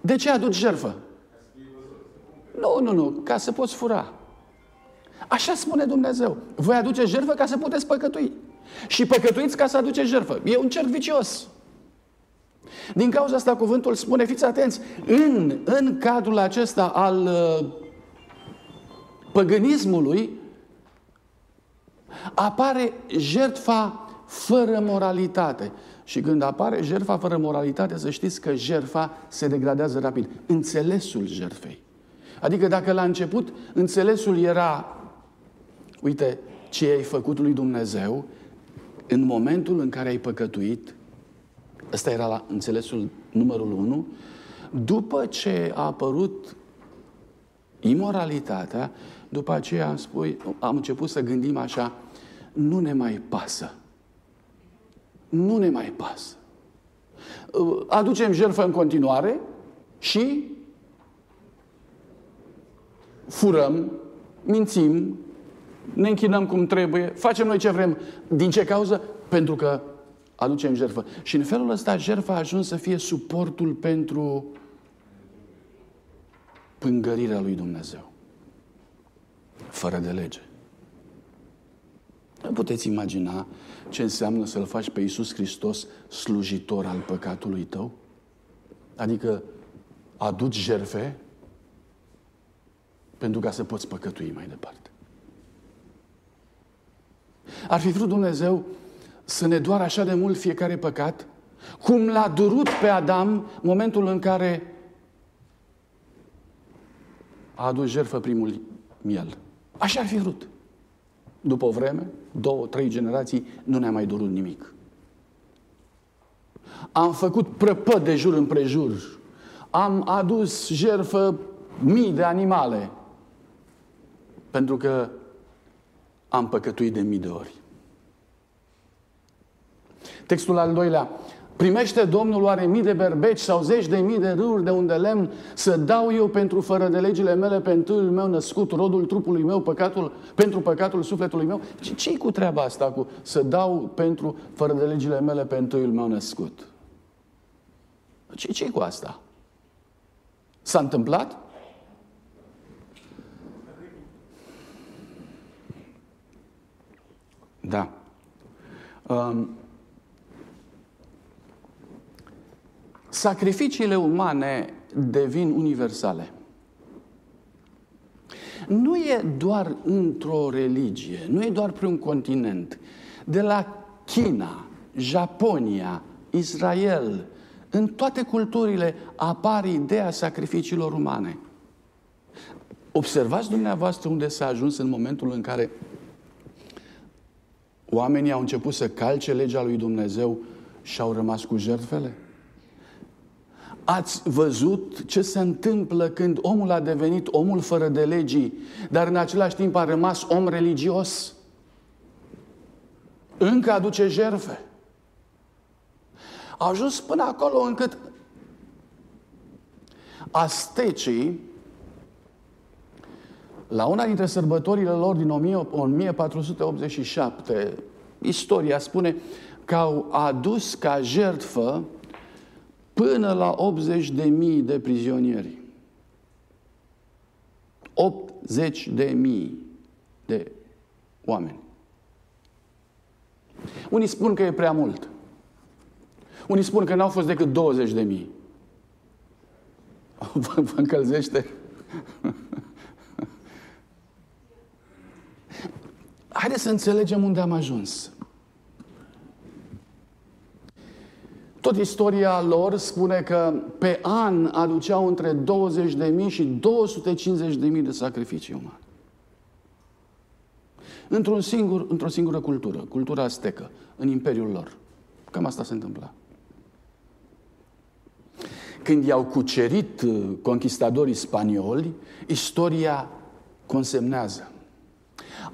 Speaker 1: De ce aduci jertfă? Nu, nu, nu, ca să poți fura. Așa spune Dumnezeu. Voi aduce jertfă ca să puteți păcătui. Și păcătuiți ca să aduceți jertfă. E un cerc vicios. Din cauza asta cuvântul spune, fiți atenți, în, în cadrul acesta al uh, păgânismului apare jertfa fără moralitate. Și când apare jertfa fără moralitate, să știți că jertfa se degradează rapid. Înțelesul jertfei. Adică dacă la început înțelesul era, uite, ce ai făcut lui Dumnezeu, în momentul în care ai păcătuit, ăsta era la înțelesul numărul unu, După ce a apărut imoralitatea, după aceea am, spui, am început să gândim așa, nu ne mai pasă. Nu ne mai pasă. Aducem jertfă în continuare și furăm, mințim, ne închinăm cum trebuie, facem noi ce vrem. Din ce cauză? Pentru că aducem jertfă. Și în felul ăsta jertfa a ajuns să fie suportul pentru pângărirea lui Dumnezeu. Fără de lege. Nu puteți imagina ce înseamnă să-L faci pe Iisus Hristos slujitor al păcatului tău? Adică aduci jerfe pentru ca să poți păcătui mai departe. Ar fi vrut Dumnezeu să ne doară așa de mult fiecare păcat, cum l-a durut pe Adam momentul în care a adus jertfă primul miel. Așa ar fi vrut. După o vreme, două, trei generații, nu ne-a mai durut nimic. Am făcut prăpăd de jur împrejur. Am adus jertfă mii de animale. Pentru că am păcătuit de mii de ori. Textul al doilea. Primește Domnul oare mii de berbeci sau zeci de mii de râuri de unde lemn să dau eu pentru fără de legile mele pe întâiul meu născut, rodul trupului meu, păcatul, pentru păcatul sufletului meu? Ce-i cu treaba asta cu să dau pentru fără de legile mele pe întâiul meu născut? Ce-i cu asta? S-a întâmplat? Da. Um, sacrificiile umane devin universale. Nu e doar într-o religie, nu e doar pe un continent. De la China, Japonia, Israel, în toate culturile apare ideea sacrificiilor umane. Observați dumneavoastră unde s-a ajuns în momentul în care oamenii au început să calce legea lui Dumnezeu și au rămas cu jertfele? Ați văzut ce se întâmplă când omul a devenit omul fără de legii, dar în același timp a rămas om religios? Încă aduce jerfe. A ajuns până acolo încât astecii, la una dintre sărbătorile lor din 1487, istoria spune că au adus ca jertfă până la 80 de mii de prizonieri. 80 de mii de oameni. Unii spun că e prea mult. Unii spun că n-au fost decât 20 de mii. (laughs) Vă, vă încălzește? (laughs) Haideți să înțelegem unde am ajuns. Tot istoria lor spune că pe an aduceau între 20.000 și 250.000 de sacrificii umane. Într-un singur, într-o singură cultură, cultura aztecă, în imperiul lor. Cam asta se întâmpla. Când i-au cucerit uh, conquistadorii spanioli, istoria consemnează.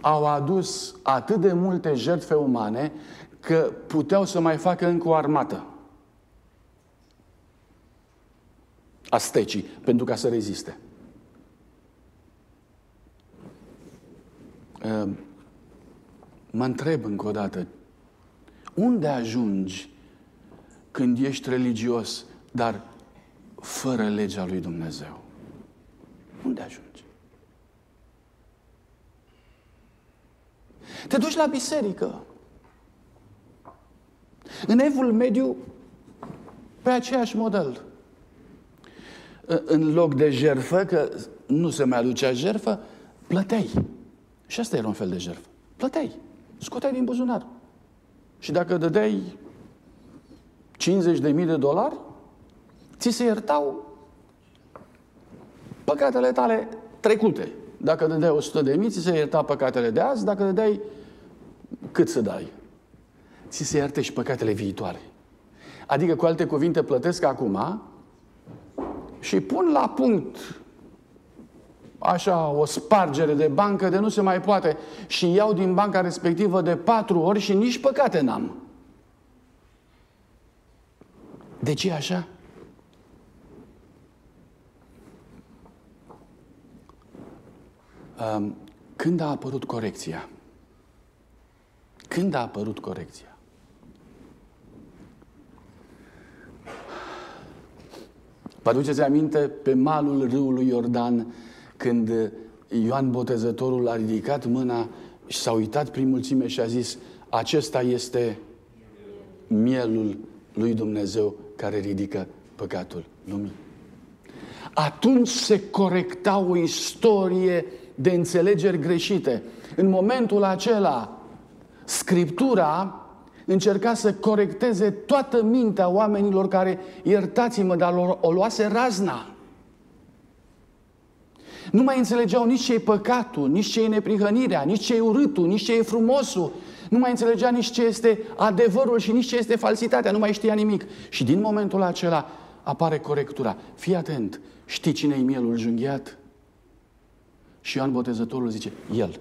Speaker 1: Au adus atât de multe jertfe umane că puteau să mai facă încă o armată. Astecii, pentru ca să reziste. Uh, mă întreb încă o dată, unde ajungi când ești religios, dar fără legea lui Dumnezeu? Unde ajungi? Te duci la biserică. În evul mediu, pe aceeași model. În loc de jerfă, că nu se mai aducea jerfă, plăteai. Și asta era un fel de jerfă. Plăteai. Scoteai din buzunar. Și dacă dădeai 50.000 de dolari, ți se iertau păcatele tale trecute. Dacă dădeai 100 de mii, ți se ierta păcatele de azi, dacă dădeai cât să dai. Ți se ierte și păcatele viitoare. Adică, cu alte cuvinte, plătesc acum și pun la punct așa o spargere de bancă de nu se mai poate și iau din banca respectivă de patru ori și nici păcate n-am. De ce așa? Când a apărut corecția? Când a apărut corecția? Vă aduceți aminte pe malul râului Iordan când Ioan Botezătorul a ridicat mâna și s-a uitat prin mulțime și a zis acesta este mielul lui Dumnezeu care ridică păcatul lumii. Atunci se corecta o istorie de înțelegeri greșite. În momentul acela, Scriptura încerca să corecteze toată mintea oamenilor care, iertați-mă, dar o luase razna. Nu mai înțelegeau nici ce e păcatul, nici ce e neprihănirea, nici ce e urâtul, nici ce e frumosul. Nu mai înțelegea nici ce este adevărul și nici ce este falsitatea, nu mai știa nimic. Și din momentul acela apare corectura. Fii atent, știi cine e mielul junghiat? Și Ioan Botezătorul zice, el.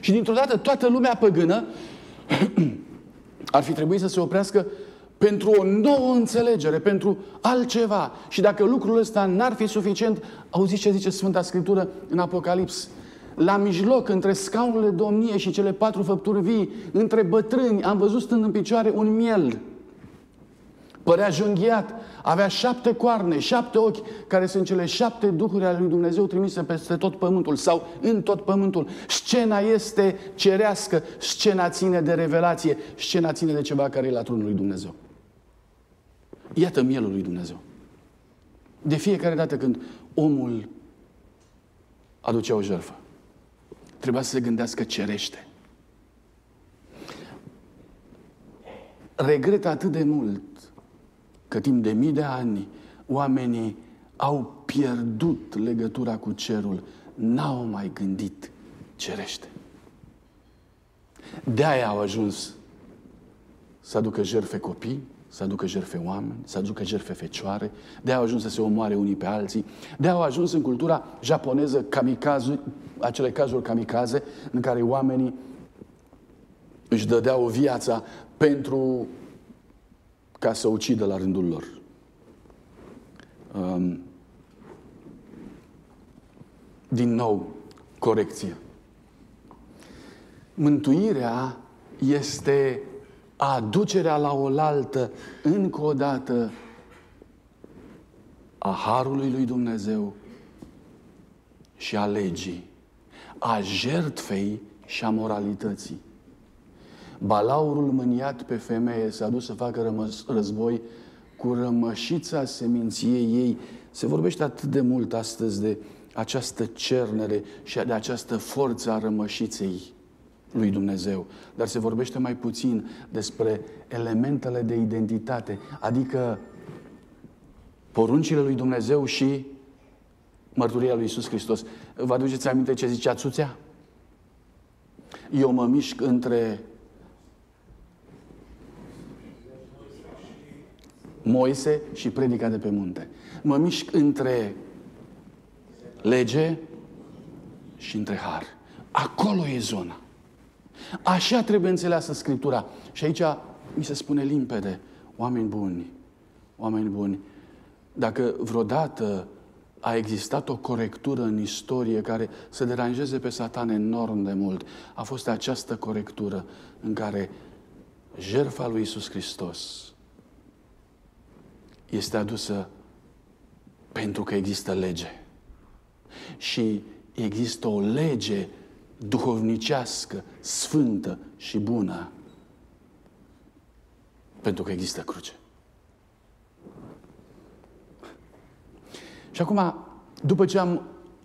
Speaker 1: Și dintr-o dată toată lumea păgână (clears throat) ar fi trebuit să se oprească pentru o nouă înțelegere, pentru altceva. Și dacă lucrul ăsta n-ar fi suficient, auziți ce zice Sfânta Scriptură în Apocalips. La mijloc, între scaunele domnie și cele patru făpturi vii, între bătrâni, am văzut stând în picioare un miel Părea junghiat, avea șapte coarne, șapte ochi, care sunt cele șapte duhuri ale lui Dumnezeu trimise peste tot pământul sau în tot pământul. Scena este cerească, scena ține de revelație, scena ține de ceva care e la tronul lui Dumnezeu. Iată mielul lui Dumnezeu. De fiecare dată când omul aducea o jertfă, trebuia să se gândească cerește. Regret atât de mult că timp de mii de ani oamenii au pierdut legătura cu cerul, n-au mai gândit cerește. De aia au ajuns să aducă jerfe copii, să aducă jerfe oameni, să aducă jerfe fecioare, de aia au ajuns să se omoare unii pe alții, de aia au ajuns în cultura japoneză kamikaze, acele cazuri kamikaze în care oamenii își dădeau viața pentru ca să ucidă la rândul lor. Um, din nou, corecție. Mântuirea este aducerea la oaltă, încă o dată, a Harului lui Dumnezeu și a legii, a jertfei și a moralității. Balaurul mâniat pe femeie s-a dus să facă rămăs, război cu rămășița seminției ei. Se vorbește atât de mult astăzi de această cernere și de această forță a rămășiței lui Dumnezeu. Dar se vorbește mai puțin despre elementele de identitate, adică poruncile lui Dumnezeu și mărturia lui Isus Hristos. Vă aduceți aminte ce zicea Țuțea? Eu mă mișc între Moise și predica de pe munte. Mă mișc între lege și între har. Acolo e zona. Așa trebuie înțeleasă Scriptura. Și aici mi se spune limpede, oameni buni, oameni buni, dacă vreodată a existat o corectură în istorie care să deranjeze pe Satan enorm de mult, a fost această corectură în care jertfa lui Isus Hristos este adusă pentru că există lege. Și există o lege duhovnicească, sfântă și bună pentru că există cruce. Și acum, după ce am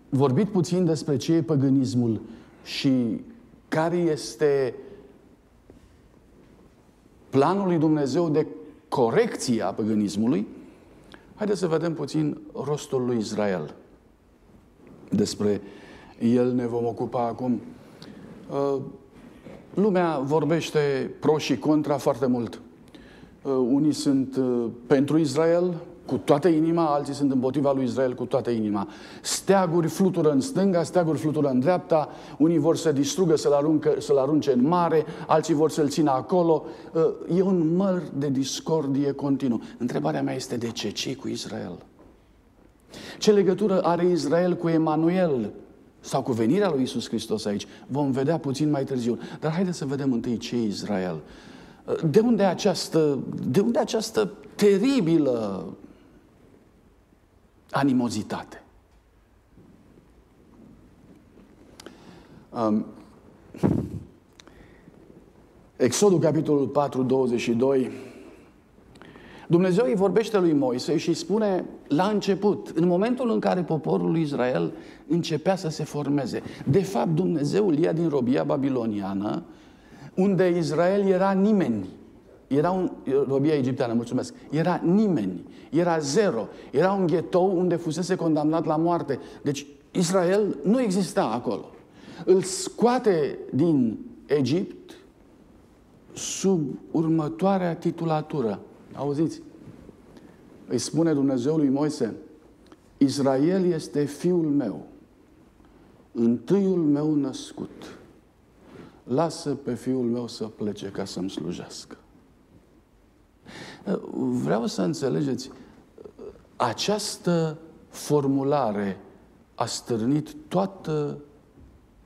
Speaker 1: vorbit puțin despre ce e păgânismul și care este planul lui Dumnezeu de corecție a păgânismului, haideți să vedem puțin rostul lui Israel. Despre el ne vom ocupa acum. Uh, lumea vorbește pro și contra foarte mult. Uh, unii sunt uh, pentru Israel, cu toată inima, alții sunt împotriva lui Israel cu toată inima. Steaguri flutură în stânga, steaguri flutură în dreapta, unii vor să distrugă, să-l, aruncă, să-l arunce în mare, alții vor să-l țină acolo. Uh, e un măr de discordie continuu. Întrebarea mea este de ce? ce cu Israel? Ce legătură are Israel cu Emanuel? Sau cu venirea lui Isus Hristos aici? Vom vedea puțin mai târziu. Dar haideți să vedem întâi ce e Israel. De unde această, de unde această teribilă animozitate? Um, Exodul, capitolul 4, 22. Dumnezeu îi vorbește lui Moise și îi spune la început, în momentul în care poporul lui Israel începea să se formeze. De fapt, Dumnezeu îl ia din robia babiloniană unde Israel era nimeni. Era un, robia egipteană, mulțumesc. Era nimeni. Era zero. Era un ghetou unde fusese condamnat la moarte. Deci Israel nu exista acolo. Îl scoate din Egipt sub următoarea titulatură. Auziți? Îi spune Dumnezeu lui Moise, Israel este fiul meu, întâiul meu născut lasă pe fiul meu să plece ca să-mi slujească. Vreau să înțelegeți, această formulare a stârnit toată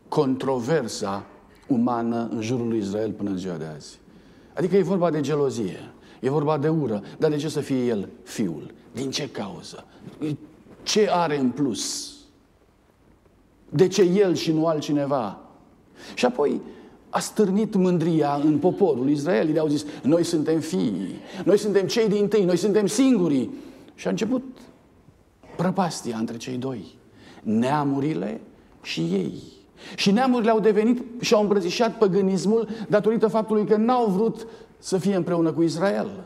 Speaker 1: controversa umană în jurul lui Israel până în ziua de azi. Adică e vorba de gelozie, e vorba de ură, dar de ce să fie el fiul? Din ce cauză? Ce are în plus? De ce el și nu altcineva? Și apoi, a stârnit mândria în poporul Israel. Le-au zis, noi suntem fii, noi suntem cei din tâi, noi suntem singurii. Și a început prăpastia între cei doi. Neamurile și ei. Și neamurile au devenit și au îmbrățișat păgânismul datorită faptului că n-au vrut să fie împreună cu Israel.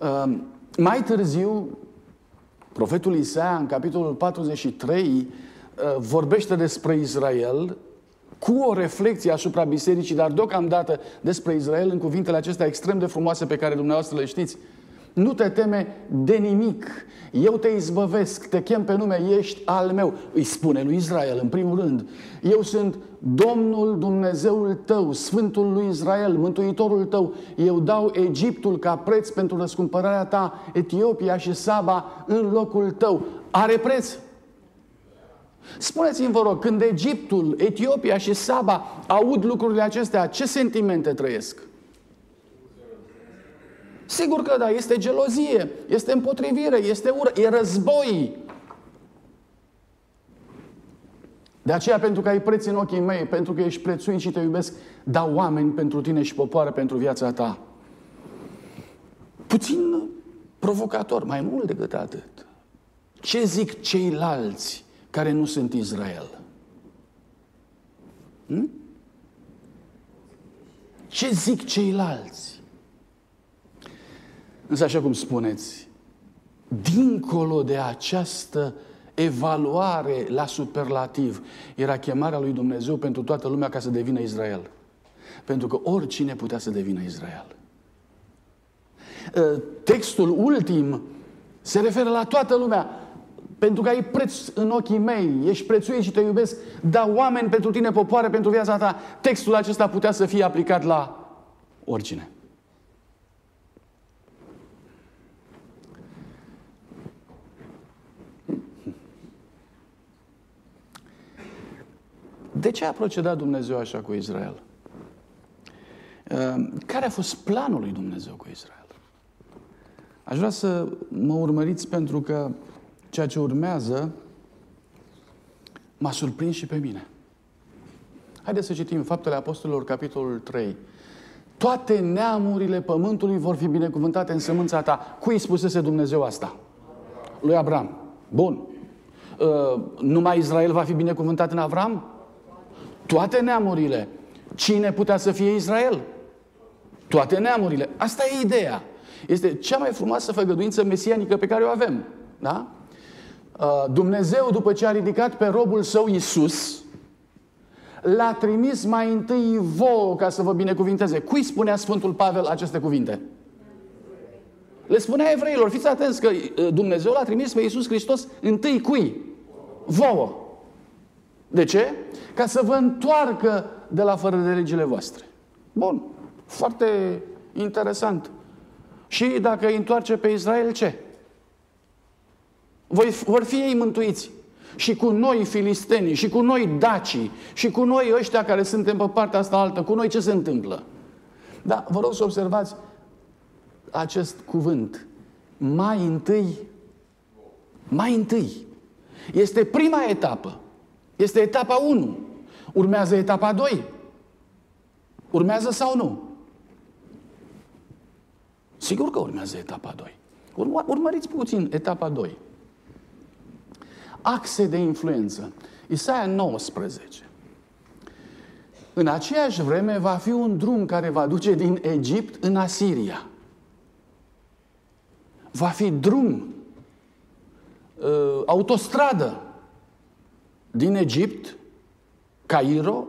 Speaker 1: Uh, mai târziu, Profetul Isaia, în capitolul 43, uh, vorbește despre Israel cu o reflexie asupra bisericii, dar deocamdată despre Israel în cuvintele acestea extrem de frumoase pe care dumneavoastră le știți. Nu te teme de nimic. Eu te izbăvesc, te chem pe nume, ești al meu. Îi spune lui Israel, în primul rând. Eu sunt Domnul Dumnezeul tău, Sfântul lui Israel, Mântuitorul tău. Eu dau Egiptul ca preț pentru răscumpărarea ta, Etiopia și Saba în locul tău. Are preț? Spuneți-mi, vă rog, când Egiptul, Etiopia și Saba aud lucrurile acestea, ce sentimente trăiesc? Sigur că da, este gelozie, este împotrivire, este ură, e război. De aceea, pentru că ai preț în ochii mei, pentru că ești prețuit și te iubesc, dau oameni pentru tine și popoare pentru viața ta. Puțin provocator, mai mult decât atât. Ce zic ceilalți care nu sunt Israel? Hm? Ce zic ceilalți? Însă, așa cum spuneți, dincolo de această evaluare la superlativ, era chemarea lui Dumnezeu pentru toată lumea ca să devină Israel. Pentru că oricine putea să devină Israel. Ă, textul ultim se referă la toată lumea. Pentru că ai preț în ochii mei, ești prețuit și te iubesc, da oameni pentru tine, popoare pentru viața ta. Textul acesta putea să fie aplicat la oricine. De ce a procedat Dumnezeu așa cu Israel? Ehm, care a fost planul lui Dumnezeu cu Israel? Aș vrea să mă urmăriți pentru că ceea ce urmează m-a surprins și pe mine. Haideți să citim Faptele Apostolilor, capitolul 3. Toate neamurile pământului vor fi binecuvântate în sămânța ta. Cui spusese Dumnezeu asta? Lui Abraham. Bun. Uh, numai Israel va fi binecuvântat în Avram? Toate neamurile. Cine putea să fie Israel? Toate neamurile. Asta e ideea. Este cea mai frumoasă făgăduință mesianică pe care o avem. Da? Uh, Dumnezeu, după ce a ridicat pe robul său Isus, le-a trimis mai întâi vouă ca să vă binecuvinteze. Cui spunea Sfântul Pavel aceste cuvinte? Le spunea evreilor, fiți atenți că uh, Dumnezeu l-a trimis pe Iisus Hristos întâi cui? Vouă. De ce? Ca să vă întoarcă de la fără de legile voastre. Bun, foarte interesant. Și dacă îi întoarce pe Israel, ce? Voi, vor fi ei mântuiți. Și cu noi filistenii, și cu noi dacii, și cu noi ăștia care suntem pe partea asta altă, cu noi ce se întâmplă? Da, vă rog să observați acest cuvânt. Mai întâi, mai întâi. Este prima etapă. Este etapa 1. Urmează etapa 2. Urmează sau nu? Sigur că urmează etapa 2. Urma, urmăriți puțin etapa 2. Axe de influență. Isaia 19. În aceeași vreme va fi un drum care va duce din Egipt în Asiria. Va fi drum, uh, autostradă din Egipt, Cairo,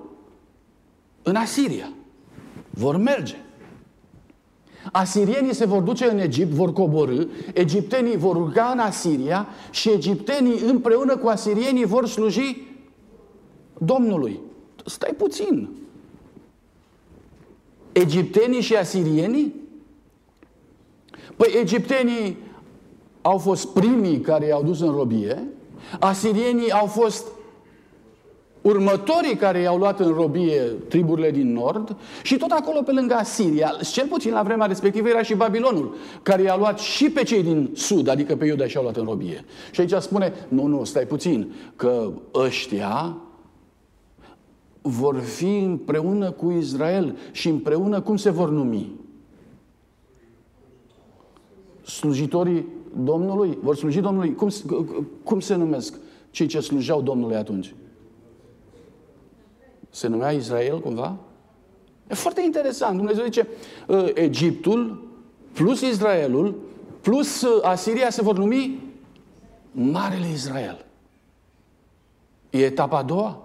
Speaker 1: în Asiria. Vor merge. Asirienii se vor duce în Egipt, vor coborâ, egiptenii vor urca în Asiria și egiptenii împreună cu asirienii vor sluji Domnului. Stai puțin. Egiptenii și asirienii? Păi egiptenii au fost primii care i-au dus în robie, asirienii au fost următorii care i-au luat în robie triburile din nord și tot acolo pe lângă Asiria, cel puțin la vremea respectivă era și Babilonul, care i-a luat și pe cei din sud, adică pe Iuda și-au luat în robie. Și aici spune, nu, nu, stai puțin, că ăștia vor fi împreună cu Israel și împreună cum se vor numi? Slujitorii Domnului? Vor sluji Domnului? Cum, cum se numesc cei ce slujeau Domnului atunci? Se numea Israel cumva? E foarte interesant. Dumnezeu zice, ă, Egiptul plus Israelul plus ă, Asiria se vor numi Marele Israel. E etapa a doua.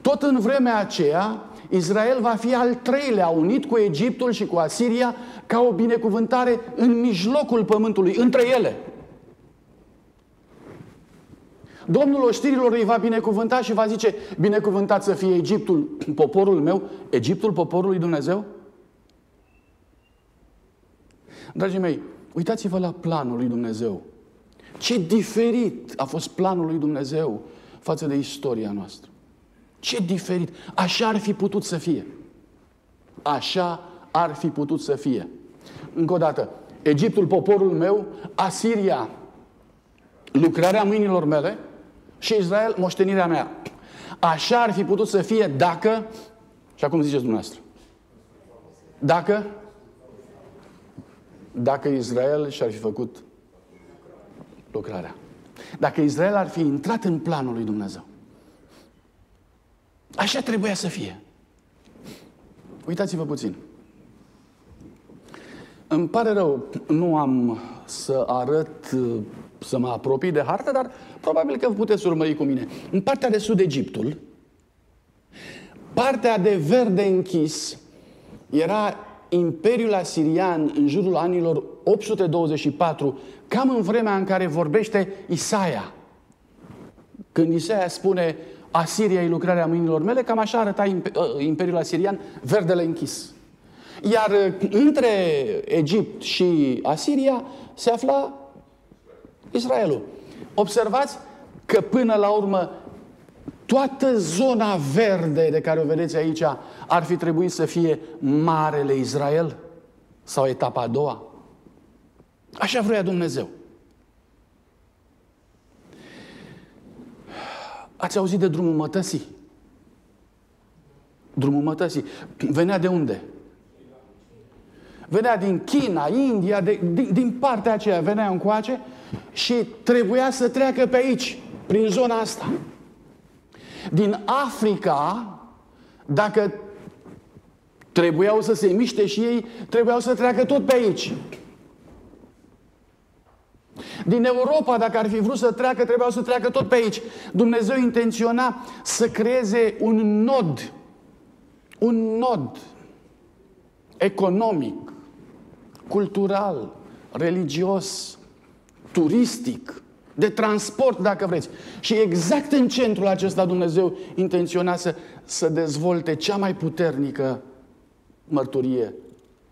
Speaker 1: Tot în vremea aceea, Israel va fi al treilea unit cu Egiptul și cu Asiria ca o binecuvântare în mijlocul pământului, între ele. Domnul oștirilor îi va binecuvânta și va zice, binecuvântat să fie Egiptul, (clears throat) poporul meu, Egiptul, poporul lui Dumnezeu? Dragii mei, uitați-vă la planul lui Dumnezeu. Ce diferit a fost planul lui Dumnezeu față de istoria noastră. Ce diferit. Așa ar fi putut să fie. Așa ar fi putut să fie. Încă o dată, Egiptul, poporul meu, Asiria, lucrarea mâinilor mele, și Israel moștenirea mea. Așa ar fi putut să fie dacă, și acum ziceți dumneavoastră, dacă, dacă Israel și-ar fi făcut lucrarea. Dacă Israel ar fi intrat în planul lui Dumnezeu. Așa trebuia să fie. Uitați-vă puțin. Îmi pare rău, nu am să arăt să mă apropii de hartă, dar probabil că puteți urmări cu mine. În partea de sud Egiptul, partea de verde închis era Imperiul Asirian în jurul anilor 824, cam în vremea în care vorbește Isaia. Când Isaia spune Asiria e lucrarea mâinilor mele, cam așa arăta ă, Imperiul Asirian, verdele închis. Iar între Egipt și Asiria se afla Israelul. Observați că până la urmă toată zona verde de care o vedeți aici ar fi trebuit să fie Marele Israel sau etapa a doua. Așa vrea Dumnezeu. Ați auzit de drumul mătăsii? Drumul mătăsii. Venea de unde? Venea din China, India, de, din, din partea aceea venea încoace și trebuia să treacă pe aici, prin zona asta. Din Africa, dacă trebuiau să se miște și ei, trebuiau să treacă tot pe aici. Din Europa, dacă ar fi vrut să treacă, trebuiau să treacă tot pe aici. Dumnezeu intenționa să creeze un nod, un nod economic, cultural, religios, turistic, de transport, dacă vreți. Și exact în centrul acesta Dumnezeu intenționa să, să dezvolte cea mai puternică mărturie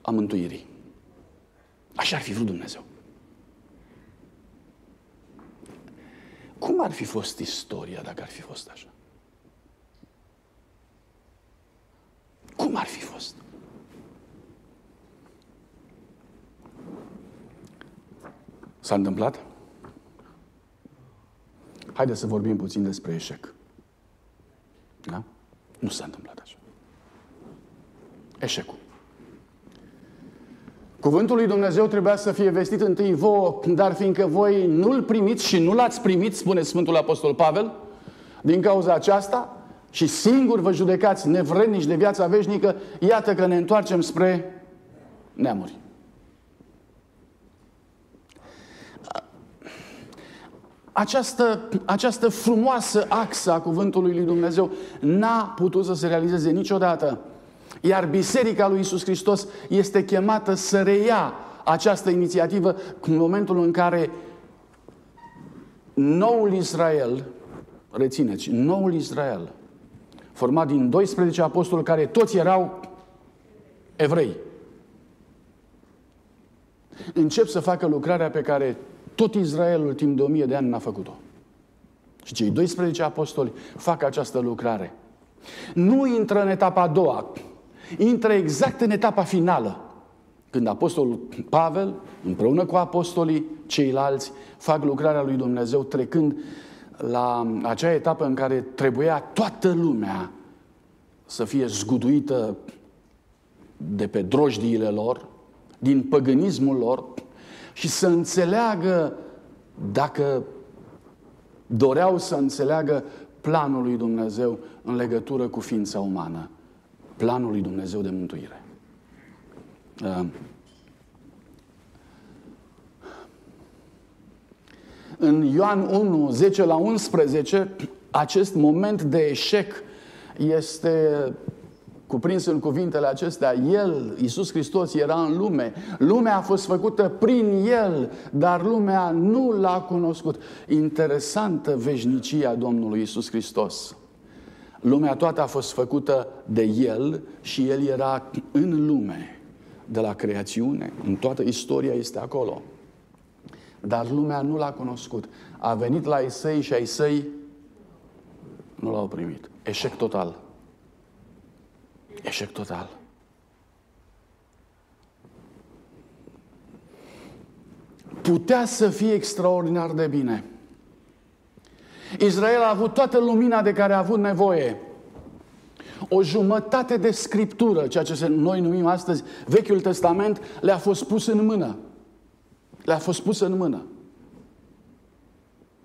Speaker 1: a mântuirii. Așa ar fi vrut Dumnezeu. Cum ar fi fost istoria dacă ar fi fost așa? Cum ar fi fost? S-a întâmplat? Haideți să vorbim puțin despre eșec. Da? Nu s-a întâmplat așa. Eșecul. Cuvântul lui Dumnezeu trebuia să fie vestit întâi vouă, dar fiindcă voi nu-l primiți și nu l-ați primit, spune Sfântul Apostol Pavel, din cauza aceasta, și singur vă judecați nevrednici de viața veșnică, iată că ne întoarcem spre neamuri. Această, această frumoasă axă a cuvântului lui Dumnezeu n-a putut să se realizeze niciodată. Iar Biserica lui Isus Hristos este chemată să reia această inițiativă în momentul în care noul Israel, rețineți, noul Israel, format din 12 apostoli care toți erau evrei, încep să facă lucrarea pe care tot Israelul timp de o mie de ani n-a făcut-o. Și cei 12 apostoli fac această lucrare. Nu intră în etapa a doua, intră exact în etapa finală, când Apostolul Pavel, împreună cu apostolii ceilalți, fac lucrarea lui Dumnezeu, trecând la acea etapă în care trebuia toată lumea să fie zguduită de pe drojdiile lor, din păgânismul lor și să înțeleagă, dacă doreau să înțeleagă planul lui Dumnezeu în legătură cu ființa umană planul lui Dumnezeu de mântuire. Uh, în Ioan 1, 10 la 11, acest moment de eșec este cuprins în cuvintele acestea. El, Iisus Hristos, era în lume. Lumea a fost făcută prin El, dar lumea nu l-a cunoscut. Interesantă veșnicia Domnului Iisus Hristos. Lumea toată a fost făcută de El și El era în lume, de la creațiune, în toată istoria este acolo. Dar lumea nu l-a cunoscut. A venit la ei săi și ai săi nu l-au primit. Eșec total. Eșec total. Putea să fie extraordinar de bine. Israel a avut toată lumina de care a avut nevoie. O jumătate de scriptură, ceea ce noi numim astăzi Vechiul Testament, le-a fost pus în mână. Le-a fost pus în mână.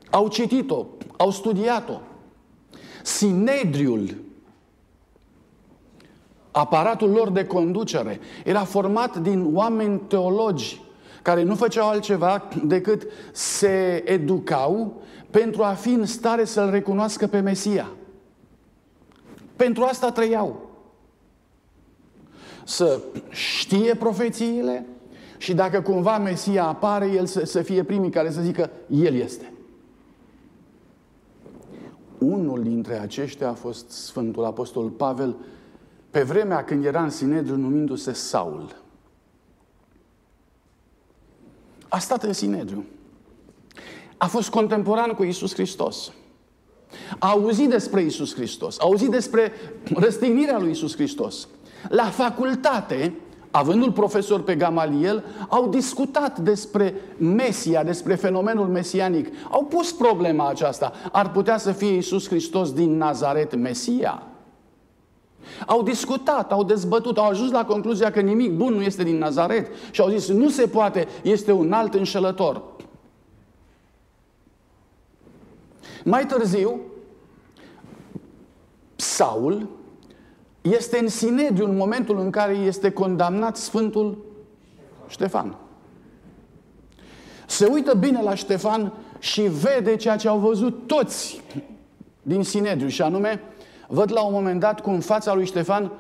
Speaker 1: Au citit-o, au studiat-o. Sinedriul, aparatul lor de conducere, era format din oameni teologi care nu făceau altceva decât se educau pentru a fi în stare să-L recunoască pe Mesia. Pentru asta trăiau. Să știe profețiile și dacă cumva Mesia apare, el să, să fie primii care să zică, El este. Unul dintre aceștia a fost Sfântul Apostol Pavel, pe vremea când era în Sinedriu numindu-se Saul. A stat în Sinedriu a fost contemporan cu Isus Hristos. A auzit despre Isus Hristos, a auzit despre răstignirea lui Isus Hristos. La facultate, avându-l profesor pe Gamaliel, au discutat despre Mesia, despre fenomenul mesianic. Au pus problema aceasta. Ar putea să fie Isus Hristos din Nazaret Mesia? Au discutat, au dezbătut, au ajuns la concluzia că nimic bun nu este din Nazaret și au zis nu se poate, este un alt înșelător. Mai târziu, Saul este în Sinediu în momentul în care este condamnat Sfântul Ștefan. Se uită bine la Ștefan și vede ceea ce au văzut toți din Sinedriu și anume, văd la un moment dat cum fața lui Ștefan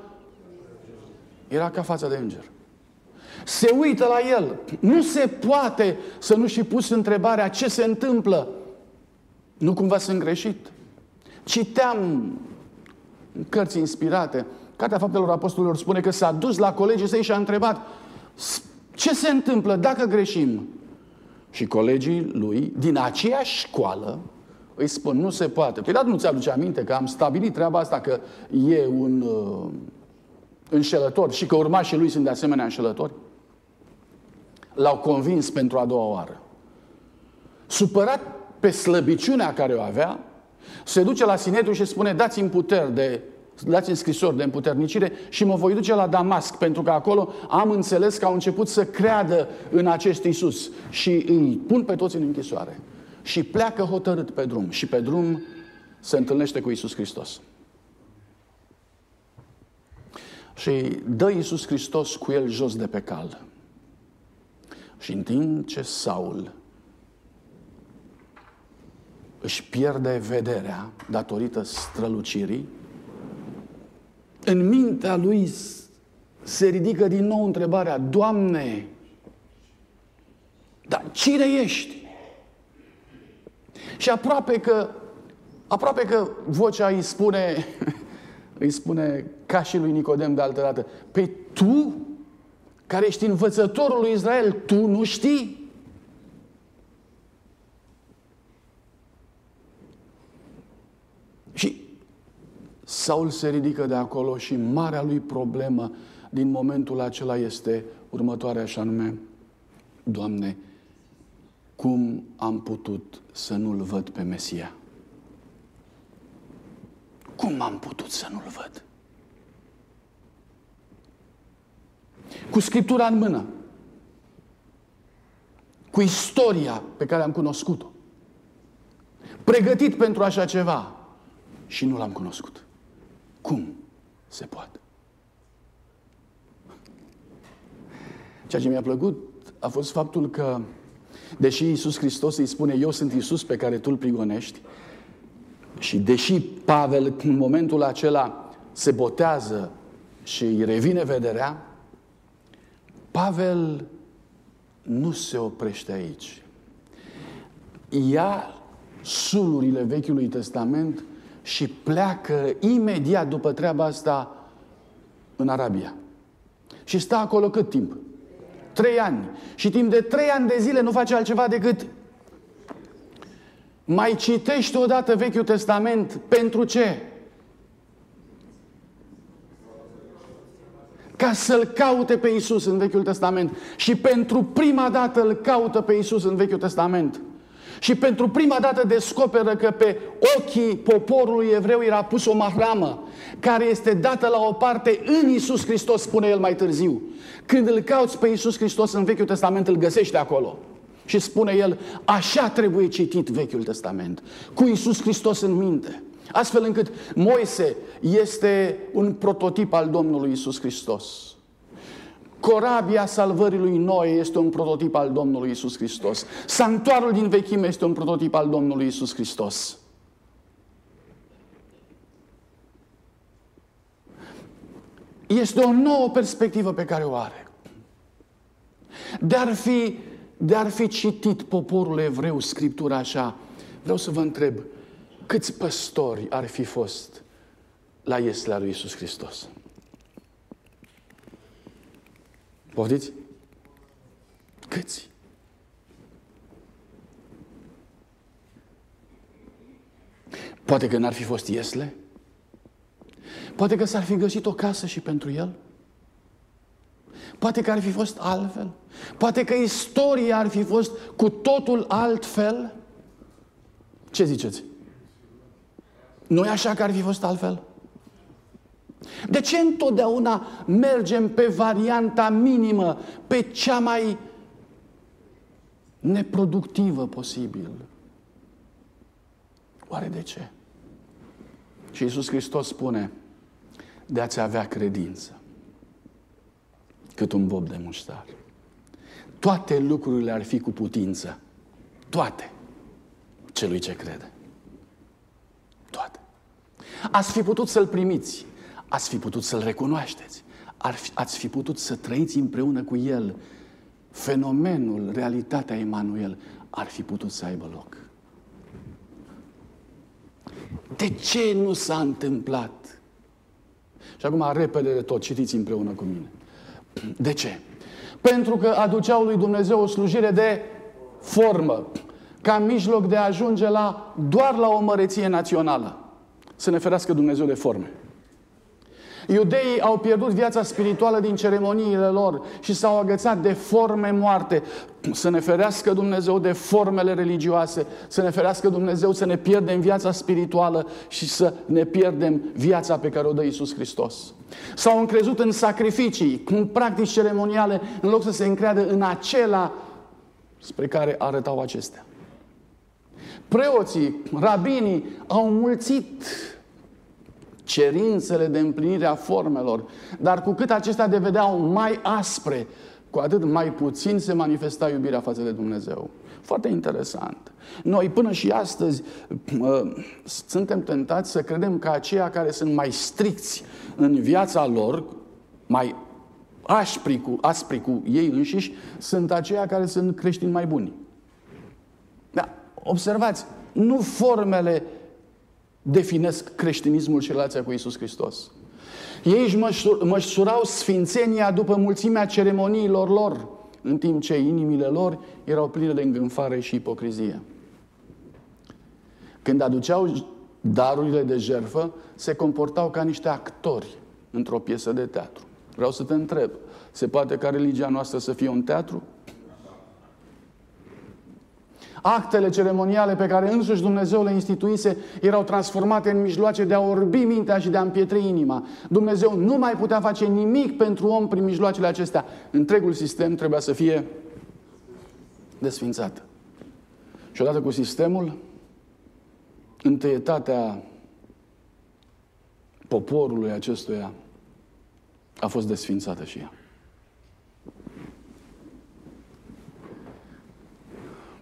Speaker 1: era ca fața de înger. Se uită la el. Nu se poate să nu și pus întrebarea ce se întâmplă. Nu cumva sunt greșit. Citeam în cărți inspirate. Cartea Faptelor Apostolilor spune că s-a dus la colegii săi și a întrebat ce se întâmplă dacă greșim? Și colegii lui, din aceeași școală, îi spun, nu se poate. Păi, dar nu ți-aduce aminte că am stabilit treaba asta că e un uh, înșelător și că urmașii lui sunt de asemenea înșelători? L-au convins pentru a doua oară. Supărat pe slăbiciunea care o avea, se duce la Sinedriu și spune, dați-mi puteri de dați-mi scrisori de împuternicire și mă voi duce la Damasc, pentru că acolo am înțeles că au început să creadă în acest Isus și îi pun pe toți în închisoare. Și pleacă hotărât pe drum și pe drum se întâlnește cu Isus Hristos. Și dă Iisus Hristos cu el jos de pe cal. Și în timp ce Saul își pierde vederea datorită strălucirii, în mintea lui se ridică din nou întrebarea, Doamne, dar cine ești? Și aproape că, aproape că vocea îi spune, (laughs) îi spune ca și lui Nicodem de altă dată, pe tu, care ești învățătorul lui Israel, tu nu știi? Și Saul se ridică de acolo și marea lui problemă din momentul acela este următoarea și anume, Doamne, cum am putut să nu-L văd pe Mesia? Cum am putut să nu-L văd? Cu Scriptura în mână, cu istoria pe care am cunoscut-o, pregătit pentru așa ceva și nu l-am cunoscut. Cum se poate? Ceea ce mi-a plăcut a fost faptul că, deși Iisus Hristos îi spune, eu sunt Iisus pe care tu îl prigonești, și deși Pavel în momentul acela se botează și îi revine vederea, Pavel nu se oprește aici. Ia sulurile Vechiului Testament și pleacă imediat după treaba asta în Arabia. Și stă acolo cât timp? Trei ani. Și timp de trei ani de zile nu face altceva decât mai citește odată Vechiul Testament. Pentru ce? Ca să-L caute pe Isus în Vechiul Testament. Și pentru prima dată îl caută pe Isus în Vechiul Testament. Și pentru prima dată descoperă că pe ochii poporului evreu era pus o mahramă care este dată la o parte în Isus Hristos, spune el mai târziu. Când îl cauți pe Isus Hristos în Vechiul Testament, îl găsești acolo. Și spune el, așa trebuie citit Vechiul Testament, cu Isus Hristos în minte. Astfel încât Moise este un prototip al Domnului Isus Hristos. Corabia salvării lui Noe este un prototip al Domnului Isus Hristos. Sanctuarul din vechime este un prototip al Domnului Isus Hristos. Este o nouă perspectivă pe care o are. De ar fi, de ar fi citit poporul evreu Scriptura așa, vreau să vă întreb, câți păstori ar fi fost la ieslea lui Isus Hristos? Poftiți? Câți? Poate că n-ar fi fost Iesle? Poate că s-ar fi găsit o casă și pentru el? Poate că ar fi fost altfel? Poate că istoria ar fi fost cu totul altfel? Ce ziceți? Nu e așa că ar fi fost altfel? De ce întotdeauna mergem pe varianta minimă, pe cea mai neproductivă posibil? Oare de ce? Și Iisus Hristos spune, de a-ți avea credință, cât un bob de muștar. toate lucrurile ar fi cu putință. Toate. Celui ce crede. Toate. Ați fi putut să-L primiți. Ați fi putut să-L recunoașteți. Ar fi, ați fi putut să trăiți împreună cu El. Fenomenul, realitatea Emanuel ar fi putut să aibă loc. De ce nu s-a întâmplat? Și acum, repede de tot, citiți împreună cu mine. De ce? Pentru că aduceau lui Dumnezeu o slujire de formă, ca mijloc de a ajunge la, doar la o măreție națională. Să ne ferească Dumnezeu de forme. Iudeii au pierdut viața spirituală din ceremoniile lor și s-au agățat de forme moarte. Să ne ferească Dumnezeu de formele religioase, să ne ferească Dumnezeu să ne pierdem viața spirituală și să ne pierdem viața pe care o dă Isus Hristos. S-au încrezut în sacrificii, în practici ceremoniale, în loc să se încreadă în acela spre care arătau acestea. Preoții, rabinii au mulțit cerințele de împlinire a formelor, dar cu cât acestea devedeau mai aspre, cu atât mai puțin se manifesta iubirea față de Dumnezeu. Foarte interesant. Noi până și astăzi (clears throat) suntem tentați să credem că aceia care sunt mai stricți în viața lor, mai aspri cu, aspri cu ei înșiși, sunt aceia care sunt creștini mai buni. Da, observați, nu formele definesc creștinismul și relația cu Isus Hristos. Ei își măsurau sfințenia după mulțimea ceremoniilor lor, în timp ce inimile lor erau pline de îngânfare și ipocrizie. Când aduceau darurile de jerfă, se comportau ca niște actori într-o piesă de teatru. Vreau să te întreb, se poate ca religia noastră să fie un teatru? Actele ceremoniale pe care însuși Dumnezeu le instituise erau transformate în mijloace de a orbi mintea și de a împietri inima. Dumnezeu nu mai putea face nimic pentru om prin mijloacele acestea. Întregul sistem trebuia să fie desfințat. Și odată cu sistemul, întâietatea poporului acestuia a fost desfințată și ea.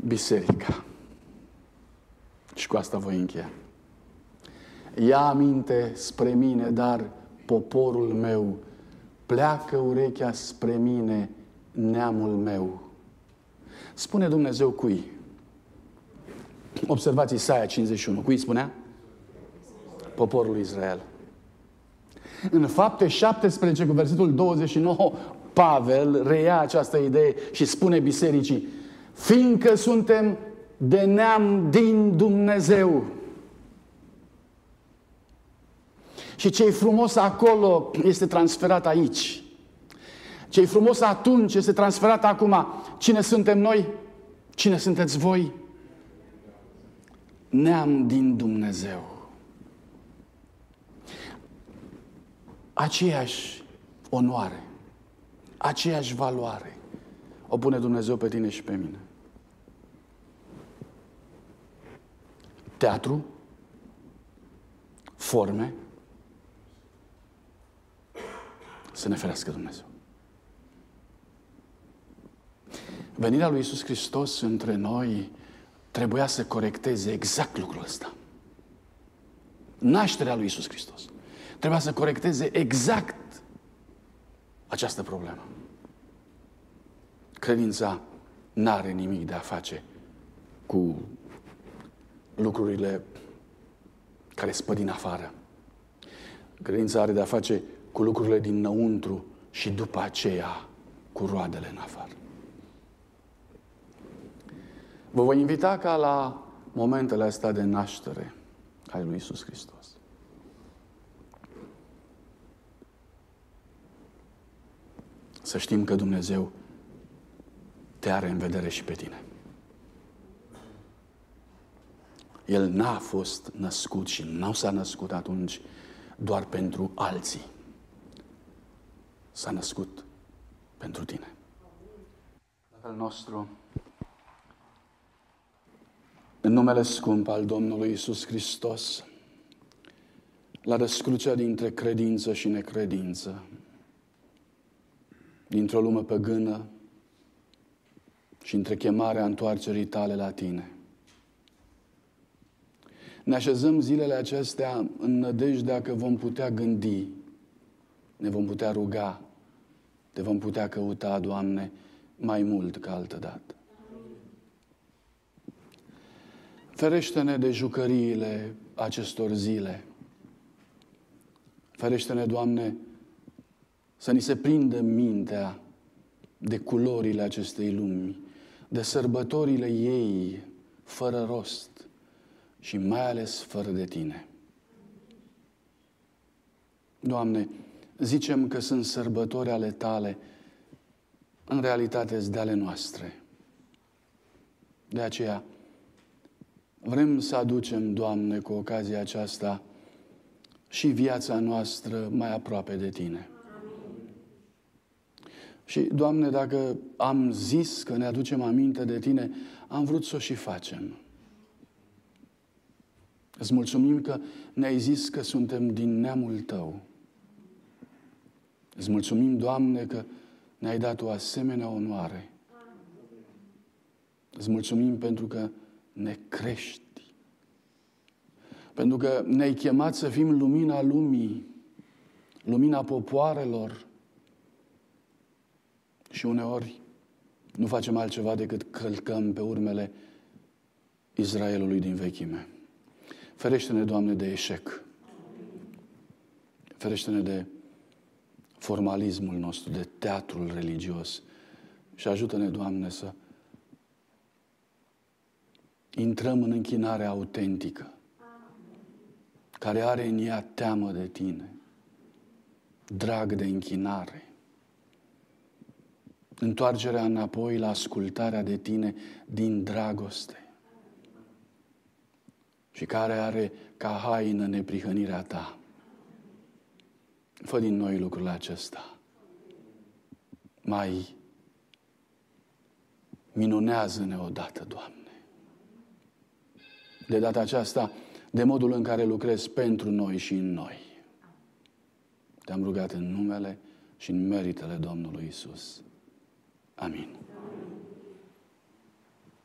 Speaker 1: Biserica. Și cu asta voi încheia. Ia aminte spre mine, dar poporul meu, pleacă urechea spre mine, neamul meu. Spune Dumnezeu cui? Observați Isaia 51. Cui spunea? Poporul Israel. În fapte 17 cu versetul 29, Pavel reia această idee și spune bisericii, fiindcă suntem de neam din Dumnezeu. Și ce e frumos acolo este transferat aici. ce e frumos atunci este transferat acum. Cine suntem noi? Cine sunteți voi? Neam din Dumnezeu. Aceeași onoare, aceeași valoare o pune Dumnezeu pe tine și pe mine. Teatru, forme, să ne ferească Dumnezeu. Venirea lui Isus Hristos între noi trebuia să corecteze exact lucrul ăsta. Nașterea lui Isus Hristos trebuia să corecteze exact această problemă. Credința n-are nimic de a face cu lucrurile care spă din afară. Credința are de-a face cu lucrurile dinăuntru și după aceea cu roadele în afară. Vă voi invita ca la momentele astea de naștere ale lui Isus Hristos. Să știm că Dumnezeu te are în vedere și pe tine. El n-a fost născut și nu s-a născut atunci doar pentru alții. S-a născut pentru tine. Tatăl nostru, în numele scump al Domnului Isus Hristos, la răscrucea dintre credință și necredință, dintr-o lume păgână, și între chemarea întoarcerii tale la tine. Ne așezăm zilele acestea în nădejdea că vom putea gândi, ne vom putea ruga, te vom putea căuta, Doamne, mai mult ca altă dată. Ferește-ne de jucăriile acestor zile. Ferește-ne, Doamne, să ni se prindă mintea de culorile acestei lumi, de sărbătorile ei fără rost și mai ales fără de Tine. Doamne, zicem că sunt sărbători ale Tale, în realitate sunt de ale noastre. De aceea, vrem să aducem, Doamne, cu ocazia aceasta, și viața noastră mai aproape de Tine. Și, Doamne, dacă am zis că ne aducem aminte de Tine, am vrut să o și facem. Îți mulțumim că ne-ai zis că suntem din neamul Tău. Îți mulțumim, Doamne, că ne-ai dat o asemenea onoare. Îți mulțumim pentru că ne crești. Pentru că ne-ai chemat să fim lumina lumii, lumina popoarelor. Și uneori nu facem altceva decât călcăm pe urmele Israelului din vechime. Ferește-ne, Doamne, de eșec. Ferește-ne de formalismul nostru, de teatrul religios. Și ajută-ne, Doamne, să intrăm în închinare autentică, care are în ea teamă de Tine, drag de închinare, întoarcerea înapoi la ascultarea de Tine din dragoste și care are ca haină neprihănirea Ta. Fă din noi lucrul acesta. Mai minunează-ne odată, Doamne. De data aceasta, de modul în care lucrezi pentru noi și în noi. Te-am rugat în numele și în meritele Domnului Isus. Amin.